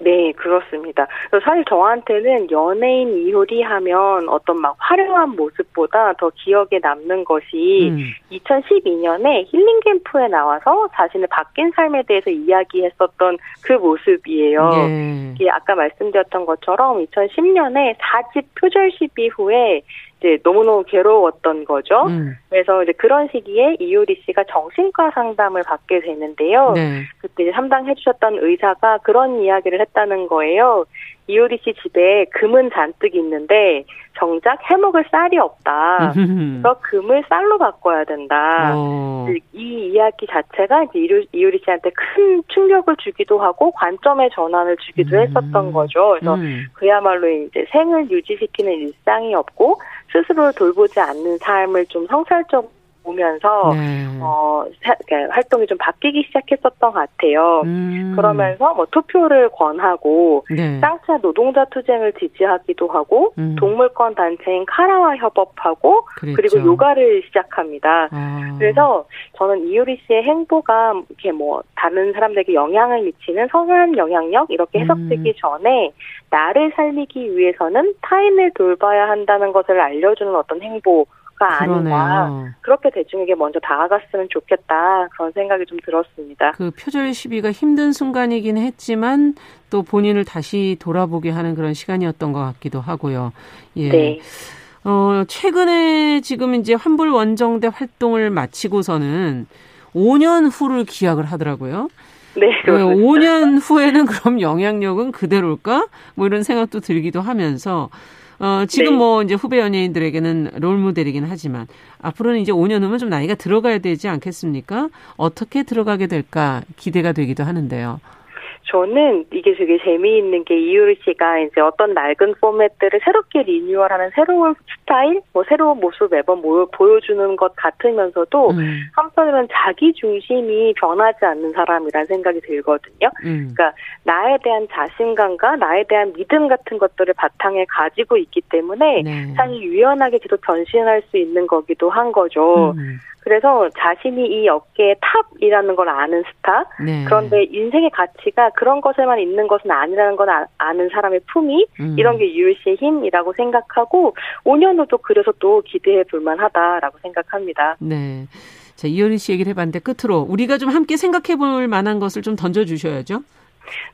네, 그렇습니다. 사실 저한테는 연예인 이효리 하면 어떤 막 화려한 모습보다 더 기억에 남는 것이 음. 2012년에 힐링 캠프에 나와서 자신의 바뀐 삶에 대해서 이야기했었던 그 모습이에요. 예. 이게 아까 말씀드렸던 것처럼 2010년에 4집 표절 시비 후에 이제 너무너무 괴로웠던 거죠. 음. 그래서 이제 그런 시기에 이효리 씨가 정신과 상담을 받게 되는데요. 네. 그때 이제 담당해 주셨던 의사가 그런 이야기를 했다는 거예요. 이효리 씨 집에 금은 잔뜩 있는데 정작 해먹을 쌀이 없다. 그래서 금을 쌀로 바꿔야 된다. 어. 이 이야기 자체가 이제 이효- 이효리 씨한테 큰 충격을 주기도 하고 관점의 전환을 주기도 음. 했었던 거죠. 그래서 음. 그야말로 이제 생을 유지시키는 일상이 없고 스스로를 돌보지 않는 삶을 좀 성찰적으로 보면서 네. 어, 사- 그러니까 활동이 좀 바뀌기 시작했었던 것 같아요. 음. 그러면서 뭐 투표를 권하고 네. 쌍차 노동자 투쟁을 지지하기도 하고 음. 동물권 단체인 카라와 협업하고 그랬죠. 그리고 요가를 시작합니다. 아. 그래서 저는 이효리 씨의 행보가 이렇게 뭐 다른 사람들에게 영향을 미치는 선한 영향력 이렇게 해석되기 음. 전에 나를 살리기 위해서는 타인을 돌봐야 한다는 것을 알려주는 어떤 행보 가 아닌가. 그렇게 대중에게 먼저 다가갔으면 좋겠다 그런 생각이 좀 들었습니다. 그 표절 시비가 힘든 순간이긴 했지만 또 본인을 다시 돌아보게 하는 그런 시간이었던 것 같기도 하고요. 예. 네. 어, 최근에 지금 이제 환불 원정대 활동을 마치고서는 5년 후를 기약을 하더라고요. 네, 왜 그렇습니다. 5년 후에는 그럼 영향력은 그대로일까? 뭐 이런 생각도 들기도 하면서 어, 지금 네. 뭐 이제 후배 연예인들에게는 롤모델이긴 하지만 앞으로는 이제 5년 후면 좀 나이가 들어가야 되지 않겠습니까? 어떻게 들어가게 될까 기대가 되기도 하는데요. 저는 이게 되게 재미있는 게 이효리 씨가 이제 어떤 낡은 포맷들을 새롭게 리뉴얼하는 새로운 스타일, 뭐 새로운 모습 매번 모- 보여주는 것 같으면서도 음, 한편으로는 자기 중심이 변하지 않는 사람이라는 생각이 들거든요. 음. 그러니까 나에 대한 자신감과 나에 대한 믿음 같은 것들을 바탕에 가지고 있기 때문에 네. 상이 유연하게 계속 변신할 수 있는 거기도 한 거죠. 음, 그래서 자신이 이 업계의 탑이라는 걸 아는 스타, 네. 그런데 인생의 가치가 그런 것에만 있는 것은 아니라는 걸 아- 아는 사람의 품위 음. 이런 게 효리 씨의 힘이라고 생각하고 5년 후도 그래서 또 기대해 볼 만하다라고 생각합니다. 네. 자, 이효리 씨 얘기를 해봤는데 끝으로 우리가 좀 함께 생각해 볼 만한 것을 좀 던져주셔야죠.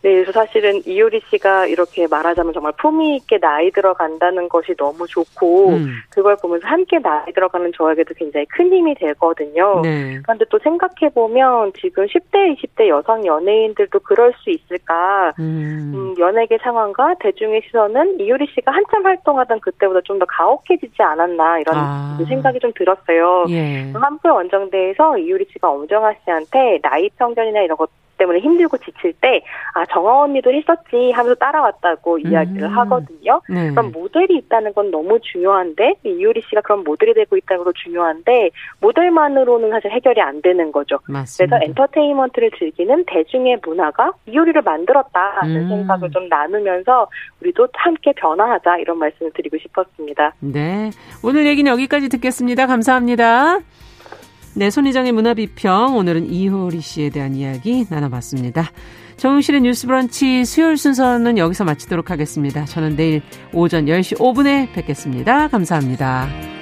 네, 그래서 사실은 이효리 씨가 이렇게 말하자면 정말 품위 있게 나이 들어간다는 것이 너무 좋고 음. 그걸 보면서 함께 나이 들어가는 저에게도 굉장히 큰 힘이 되거든요. 네. 그런데 또 생각해 보면 지금 10대, 20대 여성 연예인들도 그럴 수 있을까? 음. 음, 연예계 상황과 대중의 시선은 이효리 씨가 한참 활동하던 그때보다 좀 더 가혹해지지 않았나 이런 아. 생각이 좀 들었어요. 예. 한풀 원정대에서 이효리 씨가 엄정화 씨한테 나이 편견이나 이런 것 때문에 힘들고 지칠 때, 아, 정아 언니도 했었지 하면서 따라왔다고 이야기를 음. 하거든요. 네. 그럼 모델이 있다는 건 너무 중요한데, 이효리 씨가 그런 모델이 되고 있다는 것도 중요한데, 모델만으로는 사실 해결이 안 되는 거죠. 맞습니다. 그래서 엔터테인먼트를 즐기는 대중의 문화가 이효리를 만들었다는 음. 생각을 좀 나누면서 우리도 함께 변화하자 이런 말씀을 드리고 싶었습니다. 네. 오늘 얘기는 여기까지 듣겠습니다. 감사합니다. 네, 손희정의 문화비평. 오늘은 이효리 씨에 대한 이야기 나눠봤습니다. 정용실의 뉴스 브런치 수요일 순서는 여기서 마치도록 하겠습니다. 저는 내일 오전 10시 5분에 뵙겠습니다. 감사합니다.